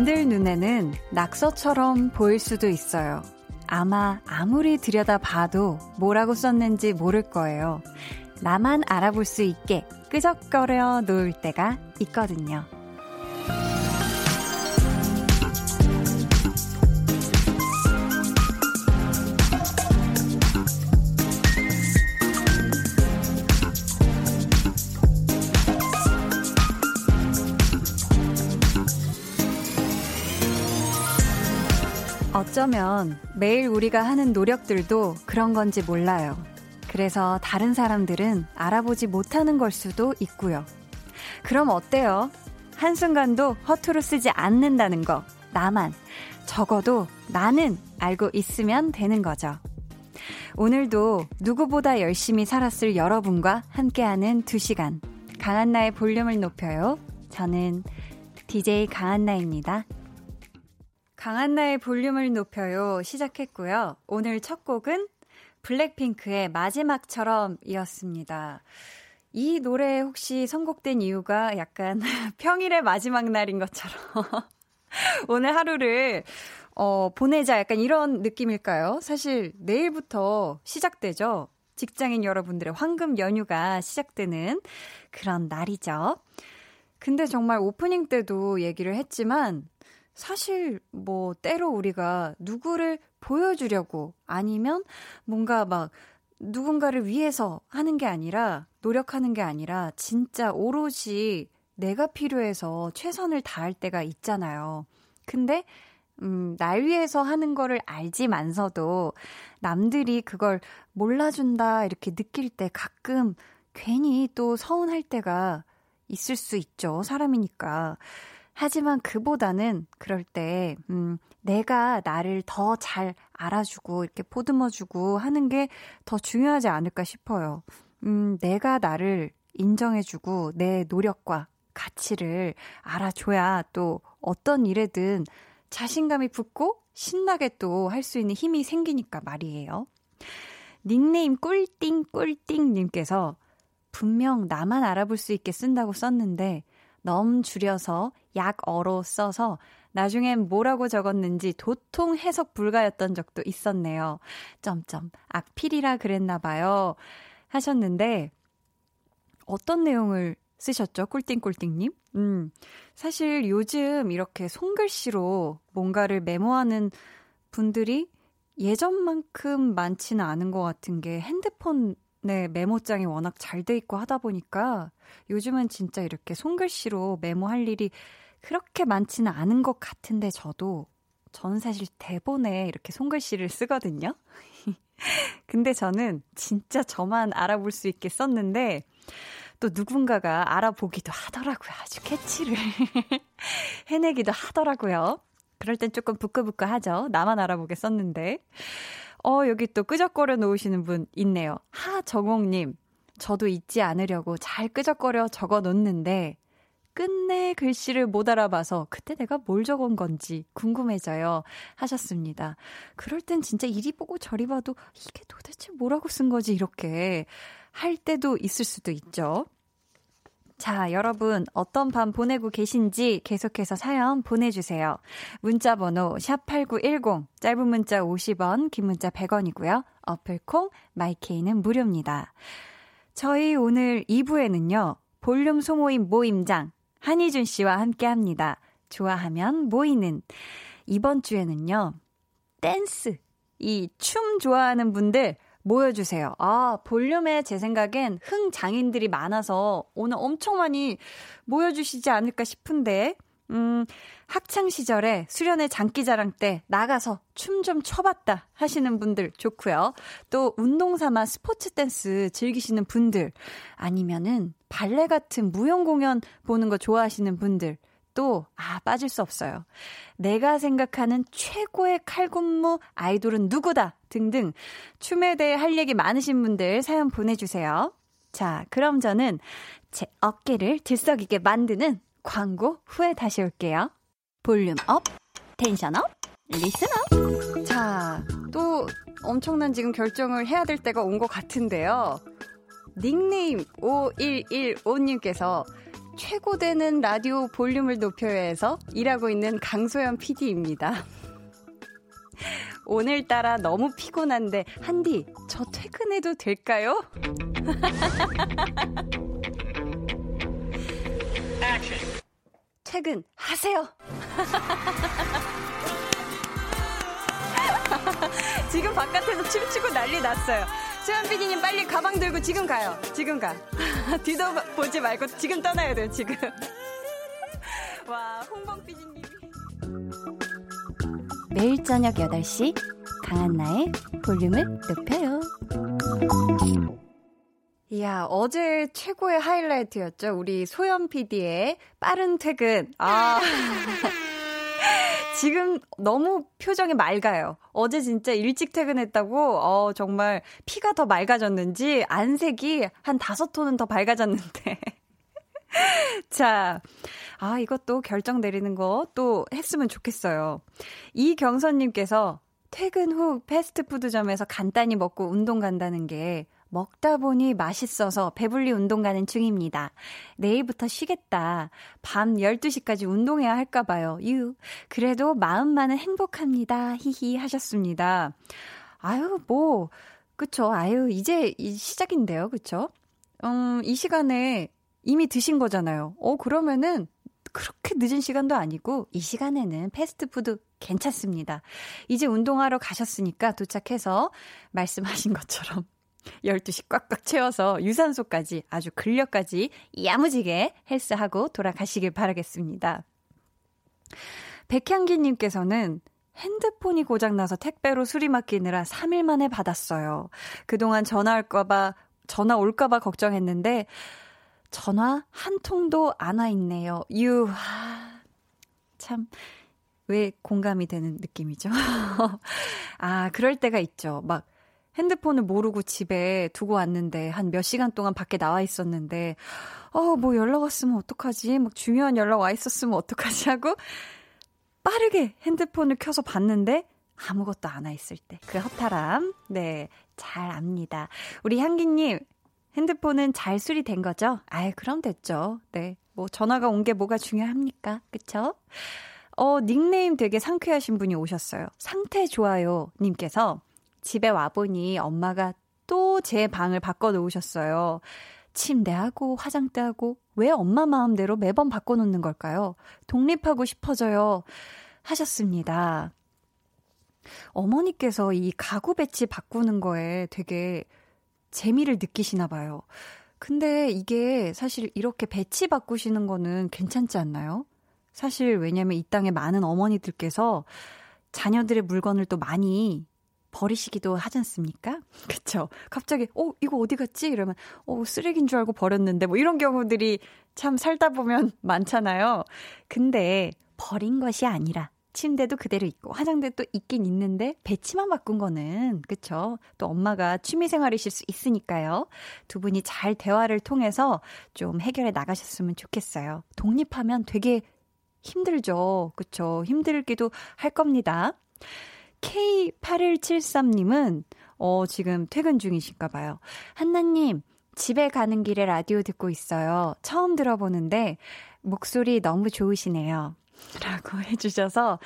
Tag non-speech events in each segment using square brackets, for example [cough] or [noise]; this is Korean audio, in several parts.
남들 눈에는 낙서처럼 보일 수도 있어요. 아마 아무리 들여다봐도 뭐라고 썼는지 모를 거예요. 나만 알아볼 수 있게 끄적거려 놓을 때가 있거든요. 어쩌면 매일 우리가 하는 노력들도 그런 건지 몰라요. 그래서 다른 사람들은 알아보지 못하는 걸 수도 있고요. 그럼 어때요? 한순간도 허투루 쓰지 않는다는 거. 나만. 적어도 나는 알고 있으면 되는 거죠. 오늘도 누구보다 열심히 살았을 여러분과 함께하는 2시간. 강한나의 볼륨을 높여요. 저는 DJ 강한나입니다. 강한나의 볼륨을 높여요 시작했고요. 오늘 첫 곡은 블랙핑크의 마지막처럼 이었습니다. 이 노래 혹시 선곡된 이유가 약간 [laughs] 평일의 마지막 날인 것처럼 [laughs] 오늘 하루를 어, 보내자 약간 이런 느낌일까요? 사실 내일부터 시작되죠. 직장인 여러분들의 황금 연휴가 시작되는 그런 날이죠. 근데 정말 오프닝 때도 얘기를 했지만 사실 뭐 때로 우리가 누구를 보여주려고 아니면 뭔가 막 누군가를 위해서 하는 게 아니라 노력하는 게 아니라 진짜 오롯이 내가 필요해서 최선을 다할 때가 있잖아요. 근데 음, 날 위해서 하는 거를 알지만서도 남들이 그걸 몰라준다 이렇게 느낄 때 가끔 괜히 또 서운할 때가 있을 수 있죠. 사람이니까. 하지만 그보다는 그럴 때, 음, 내가 나를 더 잘 알아주고, 이렇게 보듬어주고 하는 게 더 중요하지 않을까 싶어요. 음, 내가 나를 인정해주고, 내 노력과 가치를 알아줘야 또 어떤 일에든 자신감이 붙고, 신나게 또 할 수 있는 힘이 생기니까 말이에요. 닉네임 꿀띵꿀띵님께서 분명 나만 알아볼 수 있게 쓴다고 썼는데, 넘 줄여서 약어로 써서 나중엔 뭐라고 적었는지 도통 해석 불가였던 적도 있었네요. 점점 악필이라 그랬나 봐요. 하셨는데 어떤 내용을 쓰셨죠? 꿀띵꿀띵님? 음, 사실 요즘 이렇게 손글씨로 뭔가를 메모하는 분들이 예전만큼 많지는 않은 것 같은 게 핸드폰 네, 메모장이 워낙 잘 돼 있고 하다 보니까 요즘은 진짜 이렇게 손글씨로 메모할 일이 그렇게 많지는 않은 것 같은데 저도 저는 사실 대본에 이렇게 손글씨를 쓰거든요. [laughs] 근데 저는 진짜 저만 알아볼 수 있게 썼는데 또 누군가가 알아보기도 하더라고요. 아주 캐치를 [laughs] 해내기도 하더라고요. 그럴 땐 조금 부끄부끄 하죠. 나만 알아보게 썼는데. 어, 여기 또 끄적거려 놓으시는 분 있네요. 하정옥님. 저도 잊지 않으려고 잘 끄적거려 적어 놓는데, 끝내 글씨를 못 알아봐서 그때 내가 뭘 적은 건지 궁금해져요. 하셨습니다. 그럴 땐 진짜 이리 보고 저리 봐도 이게 도대체 뭐라고 쓴 거지? 이렇게 할 때도 있을 수도 있죠. 자, 여러분, 어떤 밤 보내고 계신지 계속해서 사연 보내주세요. 문자 번호 샵8910, 짧은 문자 50원, 긴 문자 100원이고요. 어플콩, 마이케이는 무료입니다. 저희 오늘 2부에는요, 볼륨 소모임 모임장, 한희준 씨와 함께 합니다. 좋아하면 모이는. 이번 주에는요, 댄스, 이 춤 좋아하는 분들, 모여주세요. 아, 볼륨에 제 생각엔 흥 장인들이 많아서 오늘 엄청 많이 모여주시지 않을까 싶은데, 음, 학창 시절에 수련회 장기자랑 때 나가서 춤 좀 춰봤다 하시는 분들 좋고요. 또 운동 삼아 스포츠 댄스 즐기시는 분들, 아니면은 발레 같은 무용 공연 보는 거 좋아하시는 분들, 또, 아, 빠질 수 없어요. 내가 생각하는 최고의 칼군무 아이돌은 누구다 등등 춤에 대해 할 얘기 많으신 분들 사연 보내주세요. 자, 그럼 저는 제 어깨를 들썩이게 만드는 광고 후에 다시 올게요. volume up, tension up, listen up. 자, 또 엄청난 지금 결정을 해야 될 때가 온 것 같은데요. 닉네임 5115님께서 최고 되는 라디오 볼륨을 높여야 해서 일하고 있는 강소연 PD입니다. [laughs] 오늘따라 너무 피곤한데, 한디, 저 퇴근해도 될까요? [laughs] 퇴근하세요! [laughs] 지금 바깥에서 춤추고 난리 났어요. 수현 PD님 빨리 가방 들고 지금 가요. 지금 가. [laughs] 뒤도 보지 말고 지금 떠나야 돼요, 지금. [laughs] 와, 홍봉 PD님. 매일 저녁 8시 강한나의 볼륨을 높여요. 이야, 어제 최고의 하이라이트였죠. 우리 소연 PD의 빠른 퇴근. 아. [laughs] 지금 너무 표정이 맑아요. 어제 진짜 일찍 퇴근했다고, 어, 정말 피가 더 맑아졌는지, 안색이 한 다섯 톤은 더 밝아졌는데. [laughs] 자, 아, 이것도 결정 내리는 거 또 했으면 좋겠어요. 이경선님께서 퇴근 후 패스트푸드점에서 간단히 먹고 운동 간다는 게 먹다 보니 맛있어서 배불리 운동 가는 중입니다. 내일부터 쉬겠다. 밤 12시까지 운동해야 할까봐요. 유. 그래도 마음만은 행복합니다. 히히 하셨습니다. 아유, 뭐, 그쵸. 아유, 이제 시작인데요. 그쵸? 음, 이 시간에 이미 드신 거잖아요. 어, 그러면은 그렇게 늦은 시간도 아니고 이 시간에는 패스트푸드 괜찮습니다. 이제 운동하러 가셨으니까 도착해서 말씀하신 것처럼 12시 꽉꽉 채워서 유산소까지 아주 근력까지 야무지게 헬스하고 돌아가시길 바라겠습니다. 백향기님께서는 핸드폰이 고장나서 택배로 수리 맡기느라 3일 만에 받았어요. 그동안 전화할까봐, 전화 올까봐 걱정했는데, 전화 한 통도 안 와 있네요. 유, 하, 참, 왜 공감이 되는 느낌이죠? [laughs] 아, 그럴 때가 있죠. 막, 핸드폰을 모르고 집에 두고 왔는데 한 몇 시간 동안 밖에 나와 있었는데 어, 뭐 연락 왔으면 어떡하지? 막 중요한 연락 와 있었으면 어떡하지 하고 빠르게 핸드폰을 켜서 봤는데 아무것도 안 와 있을 때 그 허탈함. 네. 잘 압니다. 우리 향기 님 핸드폰은 잘 수리된 거죠? 아유, 그럼 됐죠. 네. 뭐 전화가 온 게 뭐가 중요합니까? 그쵸? 어, 닉네임 되게 상쾌하신 분이 오셨어요. 상태 좋아요 님께서 집에 와보니 엄마가 또 제 방을 바꿔놓으셨어요. 침대하고 화장대하고 왜 엄마 마음대로 매번 바꿔놓는 걸까요? 독립하고 싶어져요. 하셨습니다. 어머니께서 이 가구 배치 바꾸는 거에 되게 재미를 느끼시나 봐요. 근데 이게 사실 이렇게 배치 바꾸시는 거는 괜찮지 않나요? 사실 왜냐면 이 땅에 많은 어머니들께서 자녀들의 물건을 또 많이 버리시기도 하지 않습니까? 그쵸? 갑자기, 어, 이거 어디 갔지? 이러면, 어, 쓰레기인 줄 알고 버렸는데, 뭐 이런 경우들이 참 살다 보면 [laughs] 많잖아요. 근데 버린 것이 아니라, 침대도 그대로 있고, 화장대도 있긴 있는데, 배치만 바꾼 거는, 그쵸? 또 엄마가 취미생활이실 수 있으니까요. 두 분이 잘 대화를 통해서 좀 해결해 나가셨으면 좋겠어요. 독립하면 되게 힘들죠. 그쵸? 힘들기도 할 겁니다. K8173님은, 어, 지금 퇴근 중이신가 봐요. 한나님, 집에 가는 길에 라디오 듣고 있어요. 처음 들어보는데, 목소리 너무 좋으시네요. [laughs] 라고 해주셔서,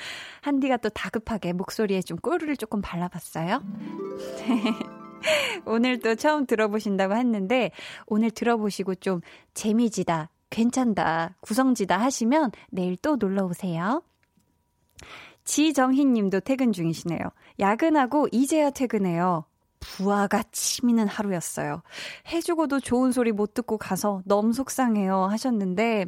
한디가 또 다급하게 목소리에 좀 꿀을 조금 발라봤어요. [laughs] 오늘 또 처음 들어보신다고 했는데, 오늘 들어보시고 좀 재미지다, 괜찮다, 구성지다 하시면 내일 또 놀러 오세요. 지정희 님도 퇴근 중이시네요. 야근하고 이제야 퇴근해요. 부하가 치미는 하루였어요. 해주고도 좋은 소리 못 듣고 가서 너무 속상해요 하셨는데,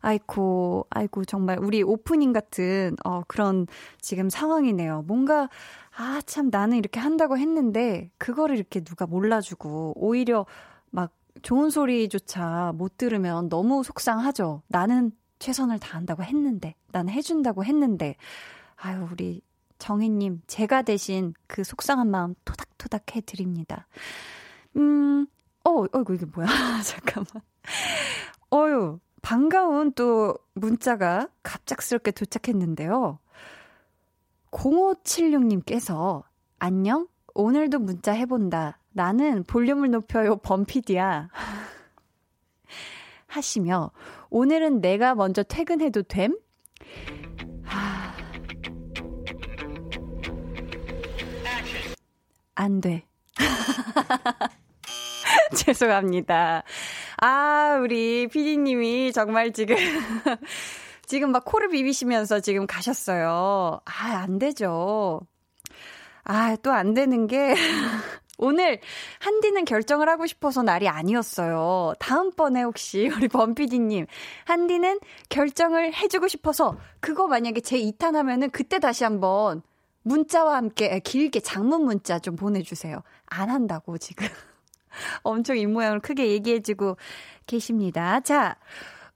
아이고, 아이고, 정말 우리 오프닝 같은, 어, 그런 지금 상황이네요. 뭔가, 아, 참 나는 이렇게 한다고 했는데, 그거를 이렇게 누가 몰라주고, 오히려 막 좋은 소리조차 못 들으면 너무 속상하죠. 나는 최선을 다한다고 했는데, 난 해준다고 했는데, 아유, 우리 정희님, 제가 대신 그 속상한 마음 토닥토닥 해드립니다. 음, 어, 어이구, 이게 뭐야. [laughs] 잠깐만. 어유, 반가운 또 문자가 갑작스럽게 도착했는데요. 0576님께서, 안녕? 오늘도 문자 해본다. 나는 볼륨을 높여요, 범피디야. [laughs] 하시며 오늘은 내가 먼저 퇴근해도 됨? 하... 안 돼. [laughs] 죄송합니다. 아, 우리 피디님이 정말 지금, [laughs] 지금 막 코를 비비시면서 지금 가셨어요. 아, 안 되죠. 아, 또 안 되는 게, [laughs] 오늘 한디는 결정을 하고 싶어서 날이 아니었어요. 다음번에 혹시 [laughs] 우리 범피디님, 한디는 결정을 해주고 싶어서 그거 만약에 제 2탄 하면은 그때 다시 한번 문자와 함께 길게 장문 문자 좀 보내주세요. 안 한다고 지금. [laughs] 엄청 입모양을 크게 얘기해주고 계십니다. 자,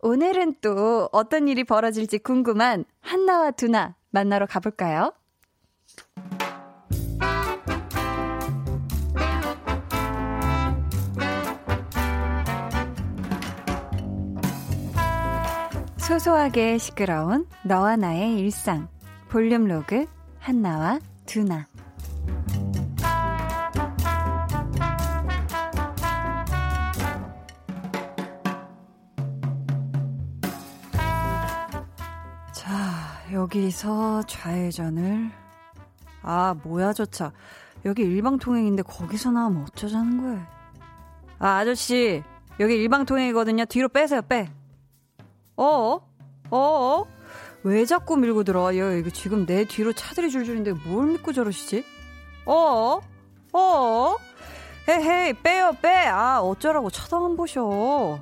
오늘은 또 어떤 일이 벌어질지 궁금한 한나와 두나 만나러 가볼까요? 소소하게 시끄러운 너와 나의 일상. 볼륨 로그 한나와 두나. 여기서 좌회전을. 아 뭐야 저 차. 여기 일방통행인데 거기서 나오면 어쩌자는 거야? 아 아저씨 여기 일방통행이거든요. 뒤로 빼세요 빼 어어 어어 왜 자꾸 밀고 들어와 여 여기 지금 내 뒤로 차들이 줄줄인데 뭘 믿고 저러시지 어어 어어 헤헤이 빼요 빼 아 어쩌라고 쳐다만 보셔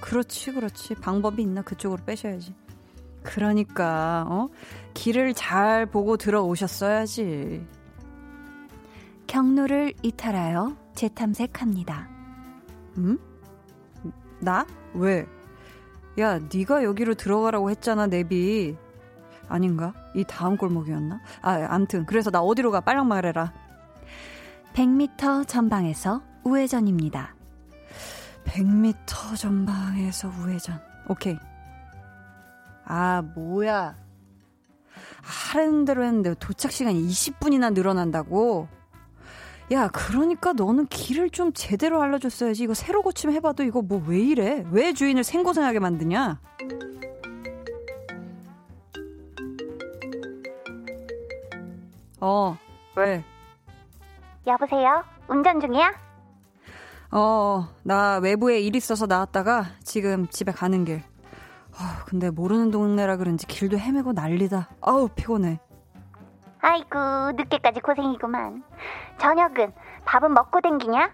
그렇지 그렇지 방법이 있나 그쪽으로 빼셔야지 그러니까, 어? 길을 잘 보고 들어오셨어야지. 경로를 이탈하여 재탐색합니다. 음? 나? 왜? 야, 네가 여기로 들어가라고 했잖아, 내비. 아닌가? 이 다음 골목이었나? 아, 암튼 그래서 나 어디로 가? 빨랑 말해라. 100m 전방에서 우회전입니다. 100m 전방에서 우회전. 오케이. 아, 뭐야. 하는 대로 했는데 도착 시간이 20분이나 늘어난다고? 야, 그러니까 너는 길을 좀 제대로 알려줬어야지. 이거 새로 고침 해봐도 이거 뭐 왜 이래? 왜 주인을 생고생하게 만드냐? 어, 왜? 여보세요? 운전 중이야? 어, 나 외부에 일 있어서 나왔다가 지금 집에 가는 길. 아, 근데 모르는 동네라 그런지 길도 헤매고 난리다. 아우, 피곤해. 아이고, 늦게까지 고생이구만. 저녁은 밥은 먹고 댕기냐?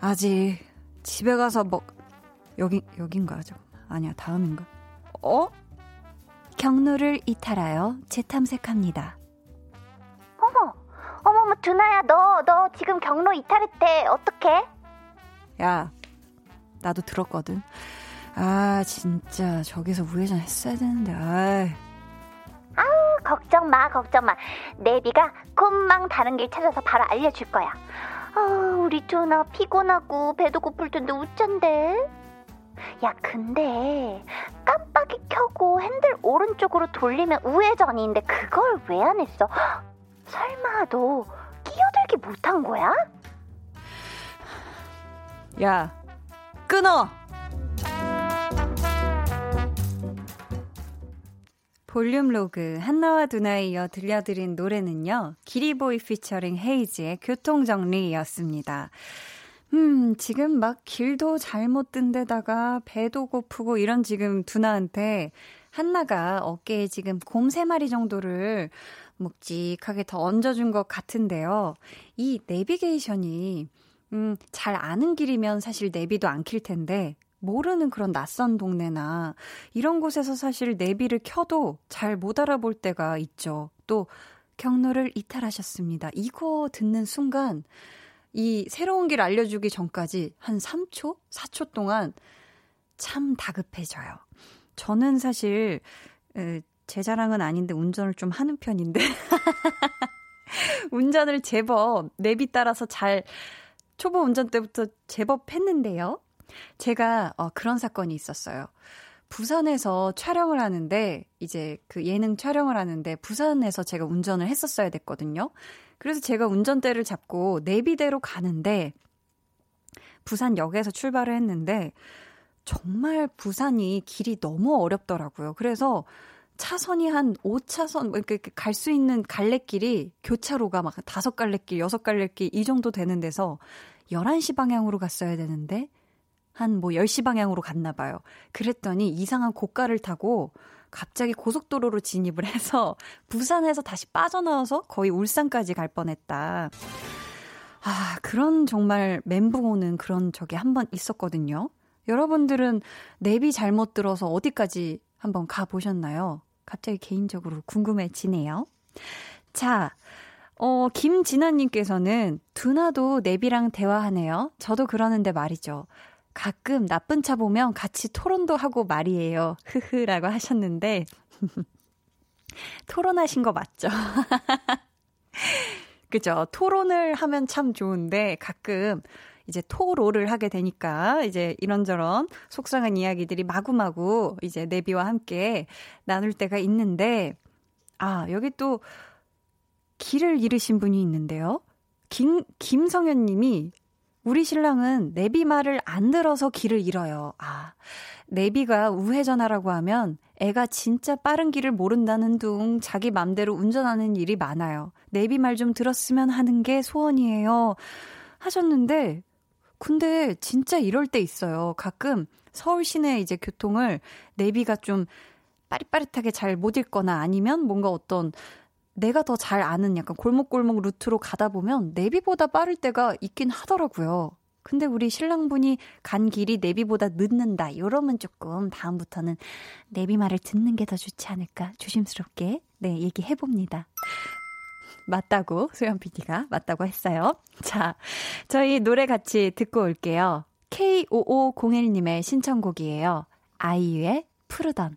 아직 집에 가서 먹 여기 여긴가 저 아니야 다음인가? 어? 경로를 이탈하여 재탐색합니다. 어머, 어머머 두나야 너 너 지금 경로 이탈했대 어떡해? 야, 나도 들었거든. 아, 진짜 저기서 우회전 했어야 되는데. 아이. 아우, 걱정 마, 걱정 마. 내비가 콧망 다른 길 찾아서 바로 알려줄 거야. 아, 우리 투나 피곤하고 배도 고플 텐데 우짠데. 야, 근데 깜빡이 켜고 핸들 오른쪽으로 돌리면 우회전인데 그걸 왜 안 했어? 설마 너 끼어들기 못한 거야? 야, 끊어! 볼륨 로그 한나와 두나에 이어 들려드린 노래는요. 기리보이 피처링 헤이즈의 교통정리였습니다. 음, 지금 막 길도 잘못 든 데다가 배도 고프고 이런 지금 두나한테 한나가 어깨에 지금 곰 세 마리 정도를 묵직하게 더 얹어준 것 같은데요. 이 내비게이션이, 음, 잘 아는 길이면 사실 내비도 안 킬 텐데, 모르는 그런 낯선 동네나 이런 곳에서 사실 내비를 켜도 잘 못 알아볼 때가 있죠. 또 경로를 이탈하셨습니다. 이거 듣는 순간 이 새로운 길 알려주기 전까지 한 3초? 4초 동안 참 다급해져요. 저는 사실 제 자랑은 아닌데 운전을 좀 하는 편인데 [laughs] 운전을 제법 내비 따라서 잘 초보 운전 때부터 제법 했는데요. 제가 어, 그런 사건이 있었어요. 부산에서 촬영을 하는데 이제 그 예능 촬영을 하는데 부산에서 제가 운전을 했었어야 됐거든요. 그래서 제가 운전대를 잡고 내비대로 가는데 부산역에서 출발을 했는데 정말 부산이 길이 너무 어렵더라고요. 그래서 차선이 한 5차선, 뭐 이렇게 갈 수 있는 갈래길이 교차로가 막 다섯 갈래길, 여섯 갈래길 이 정도 되는 데서 11시 방향으로 갔어야 되는데 한 뭐 10시 방향으로 갔나 봐요. 그랬더니 이상한 고가를 타고 갑자기 고속도로로 진입을 해서 [laughs] 부산에서 다시 빠져나와서 거의 울산까지 갈 뻔했다. 아, 그런 정말 멘붕 오는 그런 적이 한 번 있었거든요. 여러분들은 내비 잘못 들어서 어디까지 한번 가보셨나요? 갑자기 개인적으로 궁금해지네요. 자, 어, 김진아님께서는 두나도 내비랑 대화하네요. 저도 그러는데 말이죠. 가끔 나쁜 차 보면 같이 토론도 하고 말이에요. 흐흐라고 하셨는데, [laughs] 토론하신 거 맞죠? [laughs] 그죠? 토론을 하면 참 좋은데 가끔 이제 토로를 하게 되니까 이제 이런저런 속상한 이야기들이 마구마구 이제 내비와 함께 나눌 때가 있는데 아, 여기 또 길을 잃으신 분이 있는데요. 김, 김성현 님이 우리 신랑은 내비 말을 안 들어서 길을 잃어요. 아, 내비가 우회전하라고 하면 애가 진짜 빠른 길을 모른다는 둥 자기 맘대로 운전하는 일이 많아요. 내비 말 좀 들었으면 하는 게 소원이에요. 하셨는데, 근데 진짜 이럴 때 있어요. 가끔 서울 시내 이제 교통을 내비가 좀 빠릿빠릿하게 잘 못 읽거나 아니면 뭔가 어떤 내가 더 잘 아는 약간 골목골목 루트로 가다 보면 내비보다 빠를 때가 있긴 하더라고요. 근데 우리 신랑분이 간 길이 내비보다 늦는다. 이러면 조금 다음부터는 내비 말을 듣는 게 더 좋지 않을까 조심스럽게 네 얘기해 봅니다. 맞다고 소연 PD가 맞다고 했어요. 자, 저희 노래 같이 듣고 올게요. K5501님의 신청곡이에요. 아이유의 푸르던.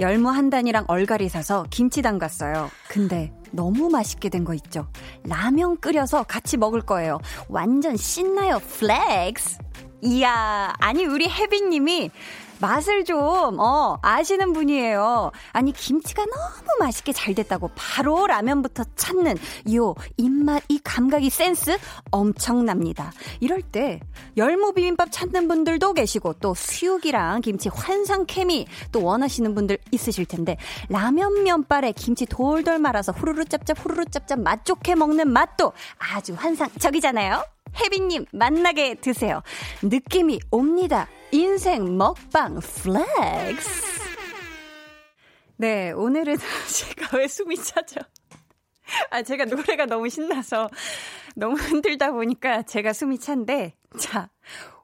열무 한 단이랑 얼갈이 사서 김치 담갔어요. 근데 너무 맛있게 된 거 있죠? 라면 끓여서 같이 먹을 거예요. 완전 신나요, flex! 이야, 아니, 우리 혜빈님이 맛을 좀, 어, 아시는 분이에요. 아니, 김치가 너무 맛있게 잘 됐다고 바로 라면부터 찾는 요 입맛, 이 감각이 센스 엄청납니다. 이럴 때 열무 비빔밥 찾는 분들도 계시고 또 수육이랑 김치 환상 케미 또 원하시는 분들 있으실 텐데 라면 면발에 김치 돌돌 말아서 후루루 짭짭 후루루 짭짭 맛 좋게 먹는 맛도 아주 환상적이잖아요. 혜빈님 맛나게 드세요. 느낌이 옵니다. 인생 먹방 flex. 네, 오늘은 [laughs] 제가 왜 숨이 차죠? [laughs] 아, 제가 노래가 너무 신나서 너무 흔들다 보니까 제가 숨이 찬데, 자,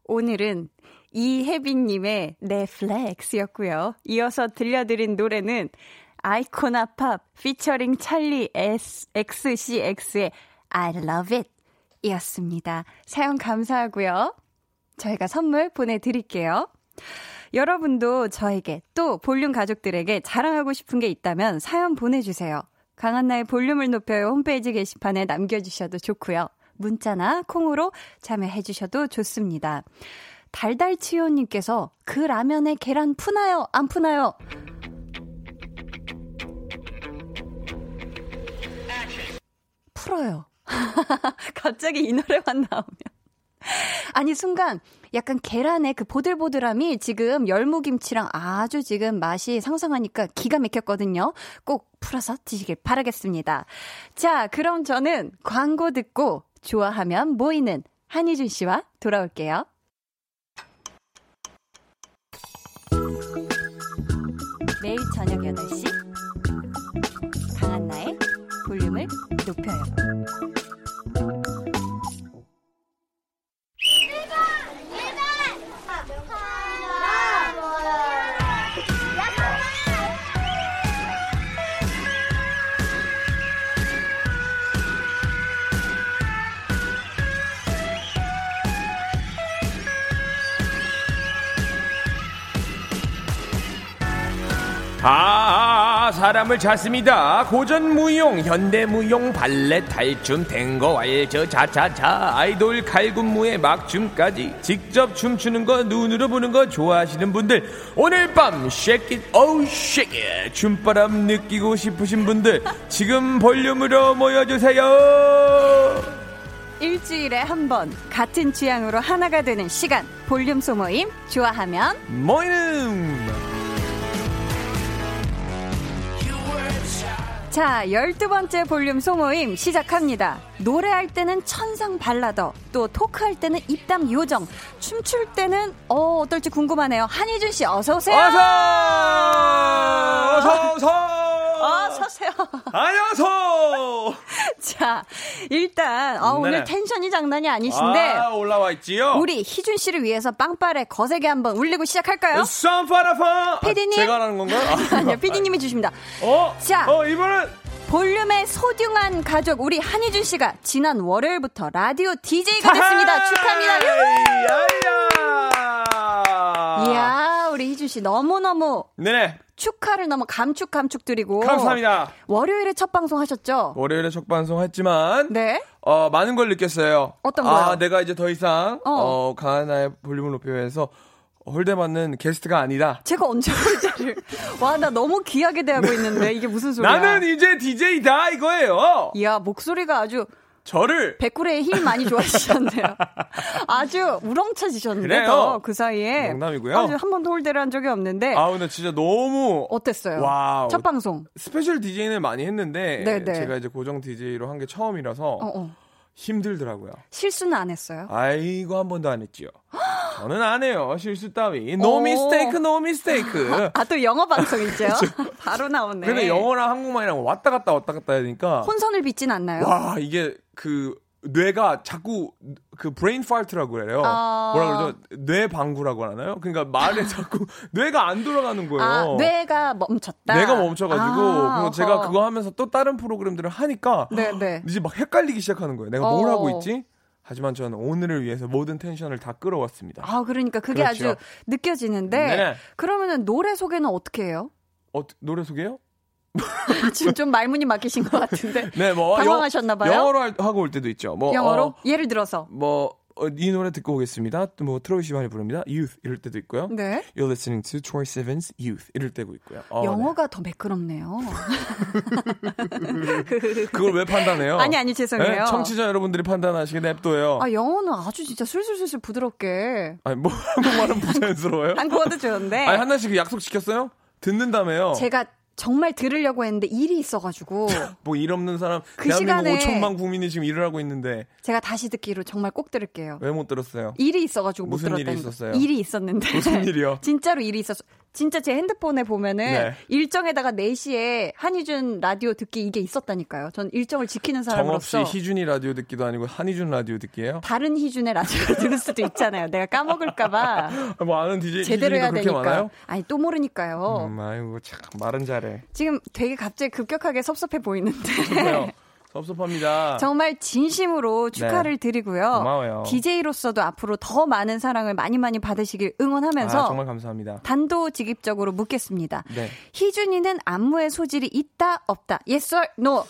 오늘은 이혜빈님의 넷플렉스였고요. 이어서 들려드린 노래는 아이코나 팝 피처링 찰리 S, XCX의 I love it 이었습니다. 사연 감사하고요. 저희가 선물 보내드릴게요. 여러분도 저에게 또 볼륨 가족들에게 자랑하고 싶은 게 있다면 사연 보내주세요. 강한나의 볼륨을 높여요 홈페이지 게시판에 남겨주셔도 좋고요. 문자나 콩으로 참여해 주셔도 좋습니다. 달달치요님께서 그 라면에 계란 푸나요? 안 푸나요? 풀어요. [laughs] 갑자기 이 노래만 나오면. 아니, 순간 약간 계란의 그 보들보들함이 지금 열무김치랑 아주 지금 맛이 상상하니까 기가 막혔거든요. 꼭 풀어서 드시길 바라겠습니다. 자, 그럼 저는 광고 듣고 좋아하면 모이는 한희준 씨와 돌아올게요. 매일 저녁 8시 높여요. 아, 사람을 찾습니다. 고전 무용, 현대 무용, 발레, 탈춤, 탱고, 와일저, 자차차, 아이돌, 칼군무의 막춤까지 직접 춤추는 거, 눈으로 보는 거 좋아하시는 분들, 오늘 밤 shake it, oh shake it, 춤바람 느끼고 싶으신 분들, 지금 볼륨으로 모여주세요. 일주일에 한 번 같은 취향으로 하나가 되는 시간 볼륨 소모임 좋아하면 모이 자, 열두 번째 볼륨 소모임 시작합니다. 노래할 때는 천상 발라더, 또 토크할 때는 입담 요정, 춤출 때는 어 어떨지 궁금하네요. 한희준 씨 어서 오세요. 어서 어서 어서 어서 오세요. 안녕하세요. [laughs] 자, 일단 어, 오늘 네. 텐션이 장난이 아니신데 아, 올라와 있지요. 우리 희준 씨를 위해서 빵빠레 거세게 한번 울리고 시작할까요? 쌈파라파. 피디님? 아, 제가 하는 건가요? [laughs] 아, 아니요, 피디님이 주십니다. 어? 자. 어, 이번엔 볼륨의 소중한 가족 우리 한희준 씨가 지난 월요일부터 라디오 DJ가 됐습니다. 축하합니다. 이야, 우리 희준 씨 너무너무 네네. 축하를 너무 감축 감축 드리고 감사합니다. 월요일에 첫 방송 하셨죠? 월요일에 첫 방송 했지만 네. 어, 많은 걸 느꼈어요. 어떤 거요? 아, 내가 이제 더 이상 어. 어, 강하나의 볼륨을 높여서 홀대받는 게스트가 아니다. 제가 언제 홀대를 [laughs] 와, 나 너무 귀하게 대하고 있는데 이게 무슨 소리야? 나는 이제 DJ다 이거예요. 이야, 목소리가 아주 저를 백구레의 힘 많이 좋아지셨네요. [laughs] 아주 우렁차지셨는데 그래요. 더그 사이에 농담이고요. 아주 한 번도 홀대를 한 적이 없는데 아, 근데 진짜 너무 어땠어요? wow. 첫 방송. special DJ는 많이 했는데 네네. 제가 이제 고정 DJ로 한 게 처음이라서 어, 어. 힘들더라고요. 실수는 안 했어요. 아이고 한 번도 안 했지요. [gasps] 저는 안 해요. 실수 따위. No 오. mistake, no mistake. [laughs] 아, 또 영어 방송 있죠? [laughs] [laughs] 바로 나오네. 근데 영어랑 한국말이랑 왔다 갔다 왔다 갔다 하니까 혼선을 빚진 않나요? 와 이게 그 뇌가 자꾸 그 brain fart라고 그래요. 아. 뭐라 그러죠? 뇌 방구라고 하나요? 그러니까 말에 [laughs] 자꾸 뇌가 안 돌아가는 거예요. 아, 뇌가 멈췄다. 뇌가 멈춰가지고 아, 그리고 제가. 그거 하면서 또 다른 프로그램들을 하니까 네네. 이제 막 헷갈리기 시작하는 거예요. 내가 뭘 어. 하고 있지? 하지만 저는 오늘을 위해서 모든 텐션을 다 끌어왔습니다. 아, 그러니까 그게 그렇죠. 아주 느껴지는데. 네. 그러면은 노래 소개는 어떻게 해요? 어, 노래 소개요? 지금 좀 말문이 막히신 것 같은데. [laughs] 네, 뭐 당황하셨나봐요? 영, 어로 하고 올 때도 있죠. 뭐 영어로? 어, 예를 들어서. 뭐, 어, 이 노래 듣고 오겠습니다. 또 뭐, 트로이 시반이 부릅니다. Youth 이럴 때도 있고요. 네. You're listening to Troy Sivan's Youth 이럴 때도 있고요. 어, 영어가 더 매끄럽네요. 네. [laughs] 그걸 왜 판단해요? 아니, 아니, 죄송해요. 네? 청취자 여러분들이 판단하시게 냅둬요. 아, 영어는 아주 진짜 술술술술 부드럽게. 아니, 뭐, 한국말은 [laughs] 부자연스러워요? 한국어도 좋은데. 아니, 그 약속 지켰어요? 듣는다며요? 제가 정말 들으려고 했는데 일이 있어가지고 [laughs] 뭐, 일 없는 사람, 그 대한민국 시간에- 5천만 국민이 지금 일을 하고 있는데, 제가 다시 듣기로 정말 꼭 들을게요. 왜 못 들었어요? 일이 있어가지고 못 무슨 일이 들었다는 거. 있었어요? 일이 있었는데. 무슨 일이요? [laughs] 진짜로 일이 있었어. 진짜 제 핸드폰에 보면은 네. 일정에다가 4시에 한희준 라디오 듣기 이게 있었다니까요. 전 일정을 지키는 정없이 사람으로서 희준이 라디오 듣기도 아니고 한희준 라디오 듣기예요? 다른 희준의 라디오를 [laughs] 들을 수도 있잖아요. 내가 까먹을까 봐 [laughs] 뭐 아는 DJ 제대로 해야 되니까. 많아요? 아니 또 모르니까요. 음, 아이고 참 말은 잘해. 지금 되게 갑자기 급격하게 섭섭해 보이는데. [laughs] 섭섭합니다. 정말 진심으로 축하를 드리고요. 네. 고마워요. DJ로서도 앞으로 더 많은 사랑을 많이 많이 받으시길 응원하면서 아, 정말 감사합니다. 단도직입적으로 묻겠습니다. 네. 희준이는 안무의 소질이 있다 없다. Yes or no?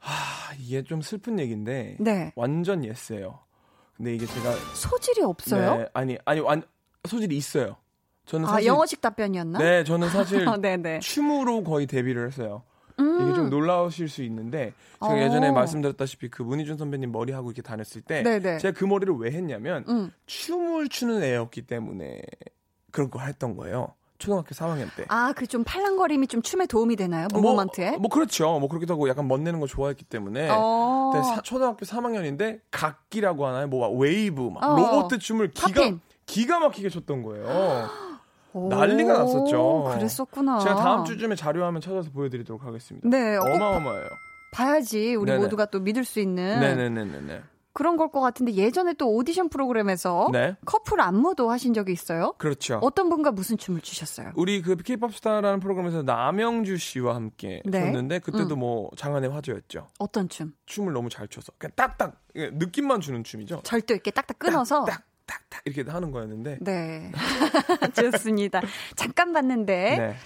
아, 이게 좀 슬픈 얘기인데 네. 완전 예스예요. 근데 이게 제가 소질이 없어요? 네, 아니 아니 완 소질이 있어요. 저는 아 사실 영어식 답변이었나? 네, 저는 사실 아, [laughs] 네네. 춤으로 거의 데뷔를 했어요. 음. 이게 좀 놀라우실 수 있는데 제가 어. 예전에 말씀드렸다시피 그 문희준 선배님 머리 하고 이렇게 다녔을 때 네네. 제가 그 머리를 왜 했냐면 음. 춤을 추는 애였기 때문에 그런 걸 했던 거예요. 초등학교 3학년 때. 아, 그 좀 팔랑거림이 좀 춤에 도움이 되나요? movement에? 뭐, 뭐 그렇죠. 뭐 그렇기도 하고 약간 멋내는 거 좋아했기 때문에. 어. 사- 초등학교 3학년인데 각기라고 하나요? 뭐 웨이브 막 어. 로봇 춤을 기가 popping. 기가 막히게 췄던 거예요. 오, 난리가 났었죠. 그랬었구나. 제가 다음 주쯤에 자료화면 찾아서 보여드리도록 하겠습니다. 네, 꼭 어마어마해요. 봐야지 우리 네네. 모두가 또 믿을 수 있는 네네네네네. 그런 걸 것 같은데 예전에 또 오디션 프로그램에서 네. 커플 안무도 하신 적이 있어요? 그렇죠. 어떤 분과 무슨 춤을 추셨어요? 우리 그 K-pop 스타라는 프로그램에서 남영주 씨와 함께 네. 췄는데 그때도 음. 뭐 장안의 화제였죠. 어떤 춤? 춤을 너무 잘 춰서 그냥 딱딱 예, 느낌만 주는 춤이죠. 절도 있게 딱딱 끊어서 딱 딱 딱 이렇게 하는 거였는데. 네. [laughs] 좋습니다. 잠깐 봤는데 네.